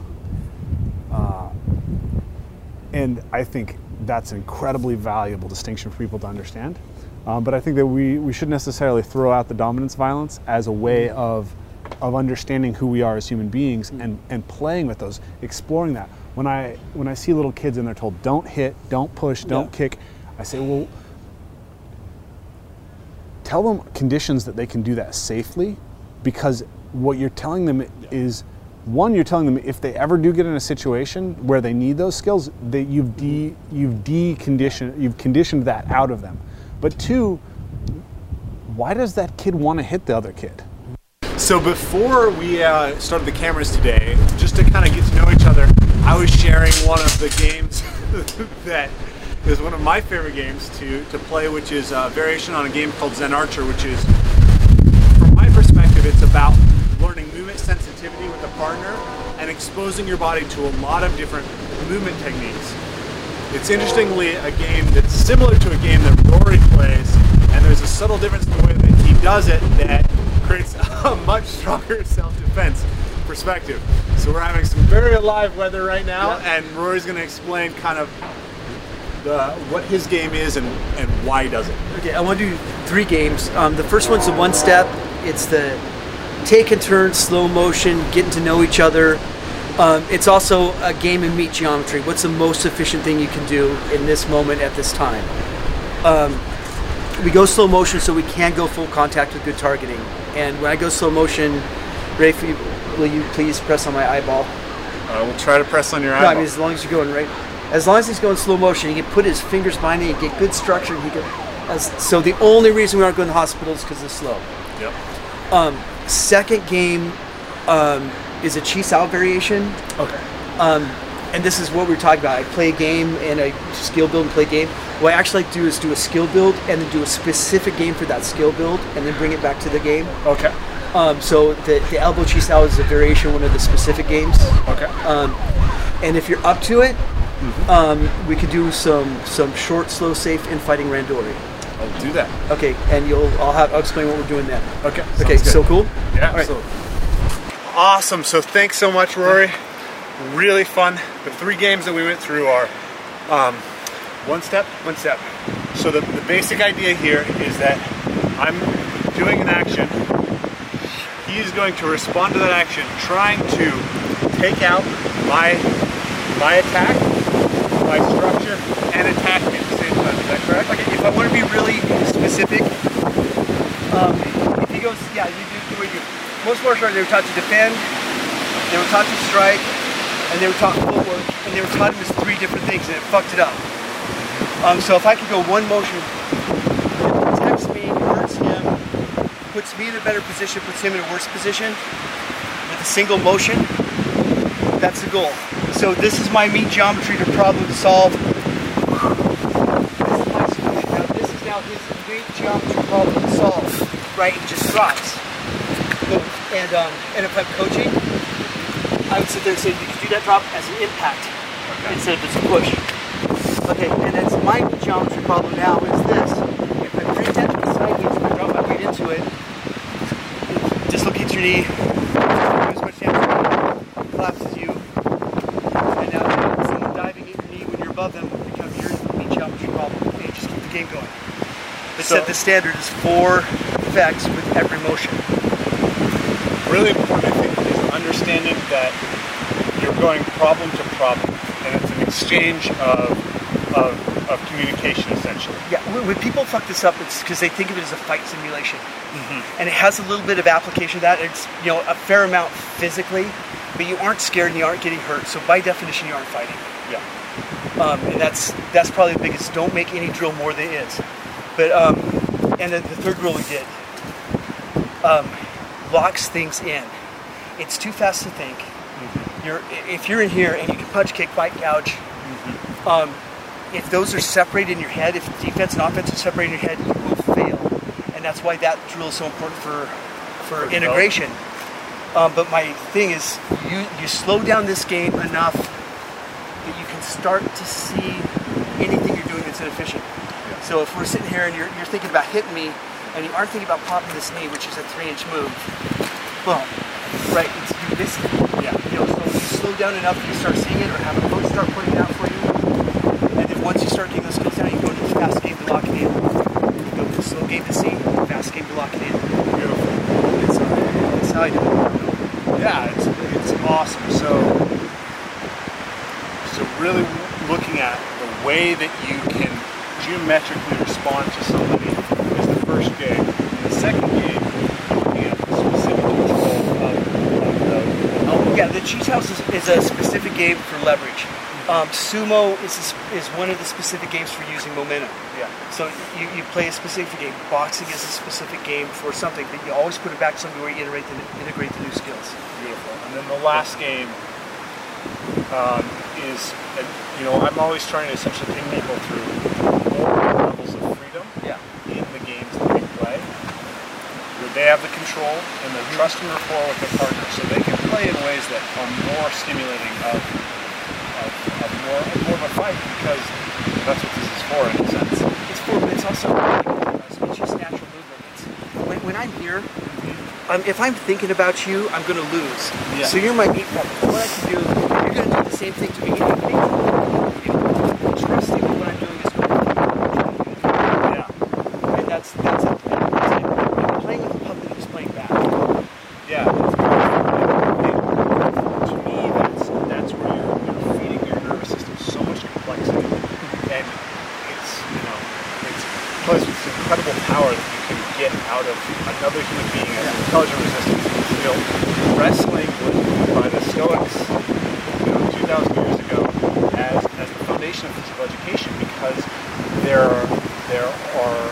Speaker 1: And I think that's an incredibly valuable distinction for people to understand. Um, but I think that we, we shouldn't necessarily throw out the dominance violence as a way of, of understanding who we are as human beings and, and playing with those, exploring that. When I, when I see little kids and they're told, don't hit, don't push, don't
Speaker 2: Yeah.
Speaker 1: kick, I say, well, tell them conditions that they can do that safely because what you're telling them is one you're telling them if they ever do get in a situation where they need those skills that you've de you've deconditioned you've conditioned that out of them. But two why does that kid want to hit the other kid?
Speaker 3: So before we uh, started the cameras today, just to kind of get to know each other, I was sharing one of the games that is one of my favorite games to, to play, which is a variation on a game called Zen Archer, which is, from my perspective, it's about learning movement sensitivity with a partner and exposing your body to a lot of different movement techniques. It's interestingly a game that's similar to a game that Rory plays, and there's a subtle difference in the way that he does it that creates a much stronger self-defense perspective. So we're having some very alive weather right now, and Rory's going to explain kind of the, what his game is and, and why he does it.
Speaker 2: Okay, I want to do three games. Um, the first one's the one step. It's the take and turn, slow motion, getting to know each other. Um, it's also a game in meat geometry. What's the most efficient thing you can do in this moment at this time? Um, we go slow motion so we can go full contact with good targeting. And when I go slow motion, Rafe, will you please press on my eyeball?
Speaker 3: Uh, we'll try to press on your
Speaker 2: No,
Speaker 3: eyeball.
Speaker 2: I mean as long as you're going right, as long as he's going slow motion, he can put his fingers behind it, he get good structure. He can. As, so the only reason we aren't going to the hospital is because it's slow.
Speaker 3: Yep.
Speaker 2: Um, second game um, is a chi sao variation,
Speaker 3: Okay.
Speaker 2: um, and this is what we are talking about. I play a game and I skill build and play a game. What I actually like to do is do a skill build and then do a specific game for that skill build and then bring it back to the game.
Speaker 3: Okay.
Speaker 2: Um, so the, the elbow chi sao is a variation, one of the specific games.
Speaker 3: Okay.
Speaker 2: Um, and if you're up to it, um, we could do some some short, slow, safe infighting randori.
Speaker 3: I'll do that.
Speaker 2: Okay, and you'll I'll have I'll explain what we're doing then.
Speaker 3: Okay.
Speaker 2: Okay,
Speaker 3: good.
Speaker 2: so cool.
Speaker 3: Yeah,
Speaker 2: All right.
Speaker 3: absolutely. Awesome. So thanks so much, Rory. Really fun. The three games that we went through are um, one step, one step. So the, the basic idea here is that I'm doing an action. He's going to respond to that action, trying to take out my my attack, my structure, and attack me at the same time. Is that correct?
Speaker 2: If I want to be really specific, um, if he goes, yeah, you do way you. Most martial arts, they were taught to defend, they were taught to strike, and they were taught footwork. and they were taught him as three different things, and it fucked it up. Um, so if I could go one motion, it protects me, hurts him, puts me in a better position, puts him in a worse position, with a single motion, that's the goal. So this is my meat geometry to problem solve. This is my solution. Now this is now his meat geometry problem to solve. Right? He just drops. And um, and if I'm coaching, I would sit there and say, you can do that drop as an impact instead of as a push. Okay, and that's my geometry problem now is this. If I bring that to the side I drop my weight into it, dislocate your knee, use my chance, collapses you, and now instead of diving at your knee when you're above them, it becomes your knee geometry problem. Okay, just keep the game going. But
Speaker 1: So-
Speaker 2: set the standard is four effects with every motion.
Speaker 1: really important, I think, is understanding that you're going problem to problem, and it's an exchange of, of, of communication, essentially.
Speaker 2: Yeah, when, people fuck this up, it's because they think of it as a fight simulation, and it has a little bit of application to that. It's you know a fair amount physically, but you aren't scared and you aren't getting hurt. So by definition, you aren't fighting,
Speaker 1: Yeah.
Speaker 2: um, and that's that's probably the biggest. Don't make any drill more than it is. But um, and then the third rule we did um, locks things in. It's too fast to think. You're if you're in here and you can punch, kick, bite, gouge. Um, if those are separated in your head, if defense and offense are separated in your head, you will fail, and that's why that drill is so important for for
Speaker 1: For
Speaker 2: integration. Um, but my thing is, you you slow down this game enough that you can start to see anything you're doing that's inefficient. So if we're sitting here and you're, you're thinking about hitting me, and you aren't thinking about popping this knee, which is a three-inch move, boom, right? It's, you missed it.
Speaker 1: Yeah.
Speaker 2: You know, so if you slow down enough, you start seeing it, or have a coach start pointing it out for you. And then once you start getting those skills down, you go to the fast game to lock it in. You go to the slow game to see, fast game to lock it in.
Speaker 1: Beautiful.
Speaker 2: It's, uh, it's how I do it.
Speaker 1: Yeah, it's, it's awesome. So, so really looking at the way that you can geometrically respond to somebody is the first game. And the second game, looking at the specific control of, of the, elbow.
Speaker 2: Yeah, the chi sao is, is a specific game for leverage. Um, sumo is, a is one of the specific games for using momentum.
Speaker 1: Yeah.
Speaker 2: So you, you play a specific game. Boxing is a specific game for something, but you always put it back to something where you integrate the, integrate the new skills.
Speaker 1: Beautiful. And then the last game um, is, you know, I'm always trying to essentially bring people through of freedom
Speaker 2: Yeah.
Speaker 1: in the games that they play, where they have the control and the trust and rapport with their partner, so they can play in ways that are more stimulating of, of, of more of more of a fight because that's what this is for in a sense.
Speaker 2: It's for, but it's also uh, it's just natural movement. It's, when, when I'm here, um, if I'm thinking about you, I'm going to lose.
Speaker 1: Yeah.
Speaker 2: So you're my meat puppet. What I can do, you're going to do the same thing to me. You know, trusting that what I'm doing is going to
Speaker 1: Yeah.
Speaker 2: And that's that's it. That's it. When you're playing with a puppet who's playing back.
Speaker 1: Yeah, it's it, to me, that's that's where you're, you're feeding your nervous system so much complexity, and it's you know it's plus it's incredible power that you can get out of another human being as intelligent resistance. You know, wrestling was by the Stoics, you know, two thousand years ago, as as the foundation of physical education because there there are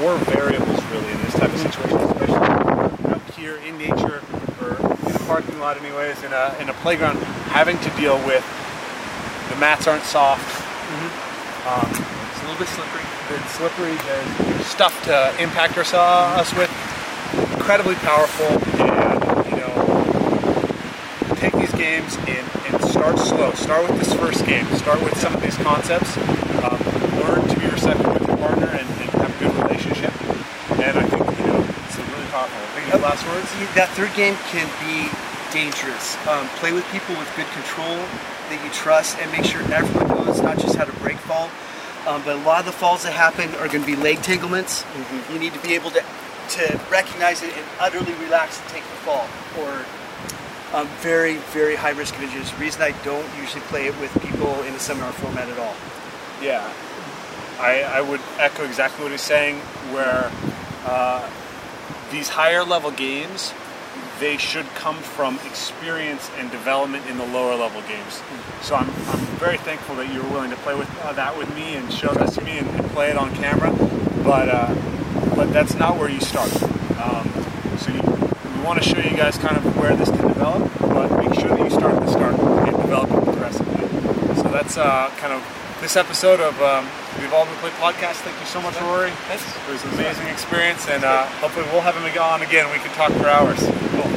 Speaker 1: more variables really in this type of situation, especially out here in nature or in a parking lot anyways, in a, in a playground, having to deal with the mats aren't soft, um,
Speaker 2: It's a little bit slippery.
Speaker 1: Slippery, there's stuff to impact us, uh, us with, incredibly powerful, and you know, take these games and, and start slow. Start with this first game. Start with some of these concepts. Um, learn to be receptive with your partner and, and have a good relationship. And I think you know it's really powerful. Any last words?
Speaker 2: That third game can be dangerous. Um, play with people with good control that you trust, and make sure everyone knows not just how to break fall, um, but a lot of the falls that happen are going to be leg tanglements. You need to be able to to recognize it and utterly relax and take the fall, or um, very very high risk of injuries. The reason I don't usually play it with people in a seminar format at all.
Speaker 1: Yeah, I, I would echo exactly what he's saying. Where uh, these higher level games, they should come from experience and development in the lower level games. So I'm, I'm very thankful that you were willing to play with uh, that with me and show that to me and, and play it on camera. But uh, but that's not where you start. Um, so you, we want to show you guys kind of where this can develop, but make sure that you start at the start and develop it progressively. So that's uh, kind of this episode of um, the Evolve and Play podcast. Thank you so much, Rory.
Speaker 2: Thanks.
Speaker 1: It was an amazing experience, and uh, hopefully we'll have him on again. We can talk for hours. Cool.